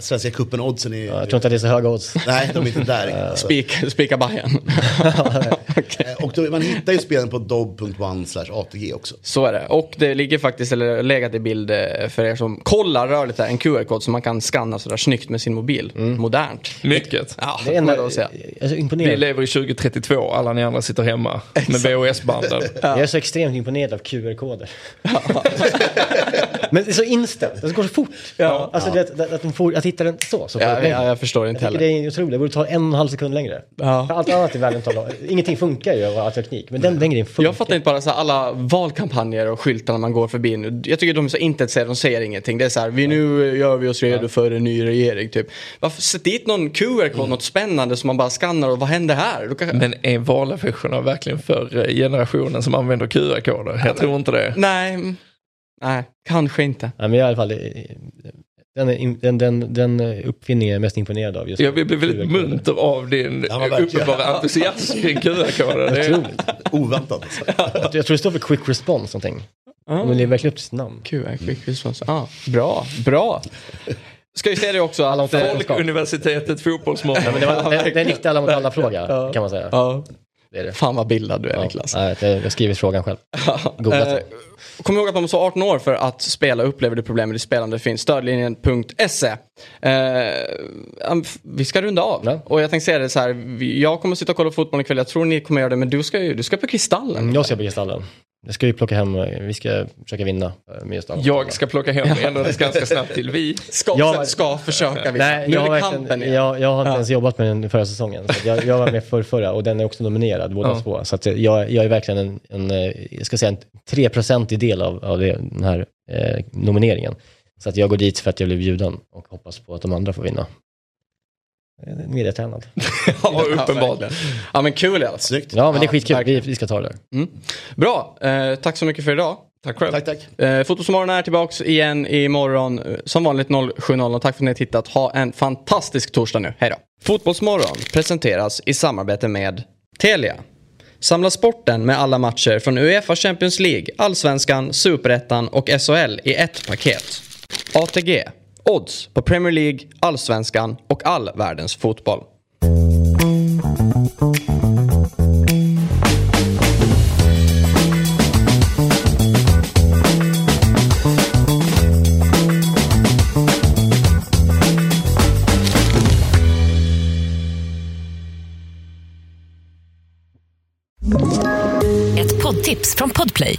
Svenska cupen-oddsen är... Ja, jag tror inte att det är så höga odds. Nej, de är inte där. Alltså. Spik, spika Bajen. Eh, Och då, man hittar ju spelen på dob.one slash ATG också. Så är det. Och det ligger faktiskt, eller legat i bild eh, för er som kollar rörligt här, en QR-kod som man kan skanna sådär snyggt med sin mobil. Modernt. Mycket. Ja, Det är får man en, då säga. alltså, Vi imponerad. lever i 2032, alla ni andra sitter hemma med VHS-banden. Jag är så extremt imponerad av QR-koder. Men det är så instant, det går så fort. Ja. Alltså det, att, att, de får, att hitta den så, så Ja, fort. ja, jag förstår inte Jag heller. det är otroligt, det borde ta en och en halv sekund längre. Ja. För allt annat i världen tar Ingenting funkar ju av teknik, men den, den grejen funkar. Jag fattar inte bara så här, alla valkampanjer och skyltar när man går förbi nu. Jag tycker de är så intetsägande, de säger ingenting. Det är så här, vi nu gör vi oss redo för en ny regering typ. Varför sätt dit någon QR-kod, något spännande som man bara skannar och vad händer här? Då kan... Men är valaffischerna verkligen för eh, generationen som använder QR-koder? Jag tror inte det. Nej, mm, nej, kanske inte. Ja, men i alla fall, eh, den, är den, den, den uppfinningen är mest imponerad av. Just Jag blir väldigt munter av din Ja, uppenbara entusiasm kring QR-koder. Det är- Oväntat. Alltså. Jag tror det står för quick response någonting. Ah. De lever verkligen upp till sitt namn. QR, quick response. Ah, bra, bra. Ska ju säga det också eh, Folkuniversitetet Fotbollsmorgon. Men det, var, det, det är en riktig alla mot alla fråga kan man säga. Ja, Det är det. fan vad bildad du är Ja, Niklas. nej, jag har skrivit frågan själv. Eh. Kom ihåg att man måste vara 18 år för att spela. Upplever du problem med ditt spelande finns stödlinjen.se. Eh, vi ska runda av. Ja. Och jag tänkte säga det så här. Jag kommer sitta och kolla fotboll ikväll. Jag tror ni kommer göra det. Men du ska ju du ska på Kristallen. Mm, Jag ska på Gestallen. Jag ska ju plocka hem, vi ska försöka vinna eh, med Gestallen. Jag ska plocka hem, ändrades ganska snabbt till vi. Ska, Jag- ska försöka vinna. Nej, nu jag är det kampen igen. jag, jag har inte Ja. ens jobbat med den förra säsongen. Jag, jag var med för förra och den är också nominerad, båda Ja. två. Så jag, jag är verkligen en, en, eh, jag ska säga en 3% del av, av det, den här eh, nomineringen. Så att jag går dit för att jag blev bjuden och hoppas på att de andra får vinna. Jag är Medietränad. Ja, uppenbart. verkligen. Ja men kul i alla fall. Ja, men det är Ja, skitkul. Vi, vi ska ta det där. Mm. Bra, eh, tack så mycket för idag. Tack själv. Tack, tack. Eh, Fotbollsmorgon är tillbaks igen imorgon. eh, Som vanligt 07.00. Tack för att ni har tittat. Ha en fantastisk torsdag nu. Hej då. Fotbollsmorgon presenteras i samarbete med Telia. Samla sporten med alla matcher från Uefa Champions League, Allsvenskan, Superettan och SHL i ett paket. ATG. Odds på Premier League, Allsvenskan och all världens fotboll. Ett poddtips från Podplay.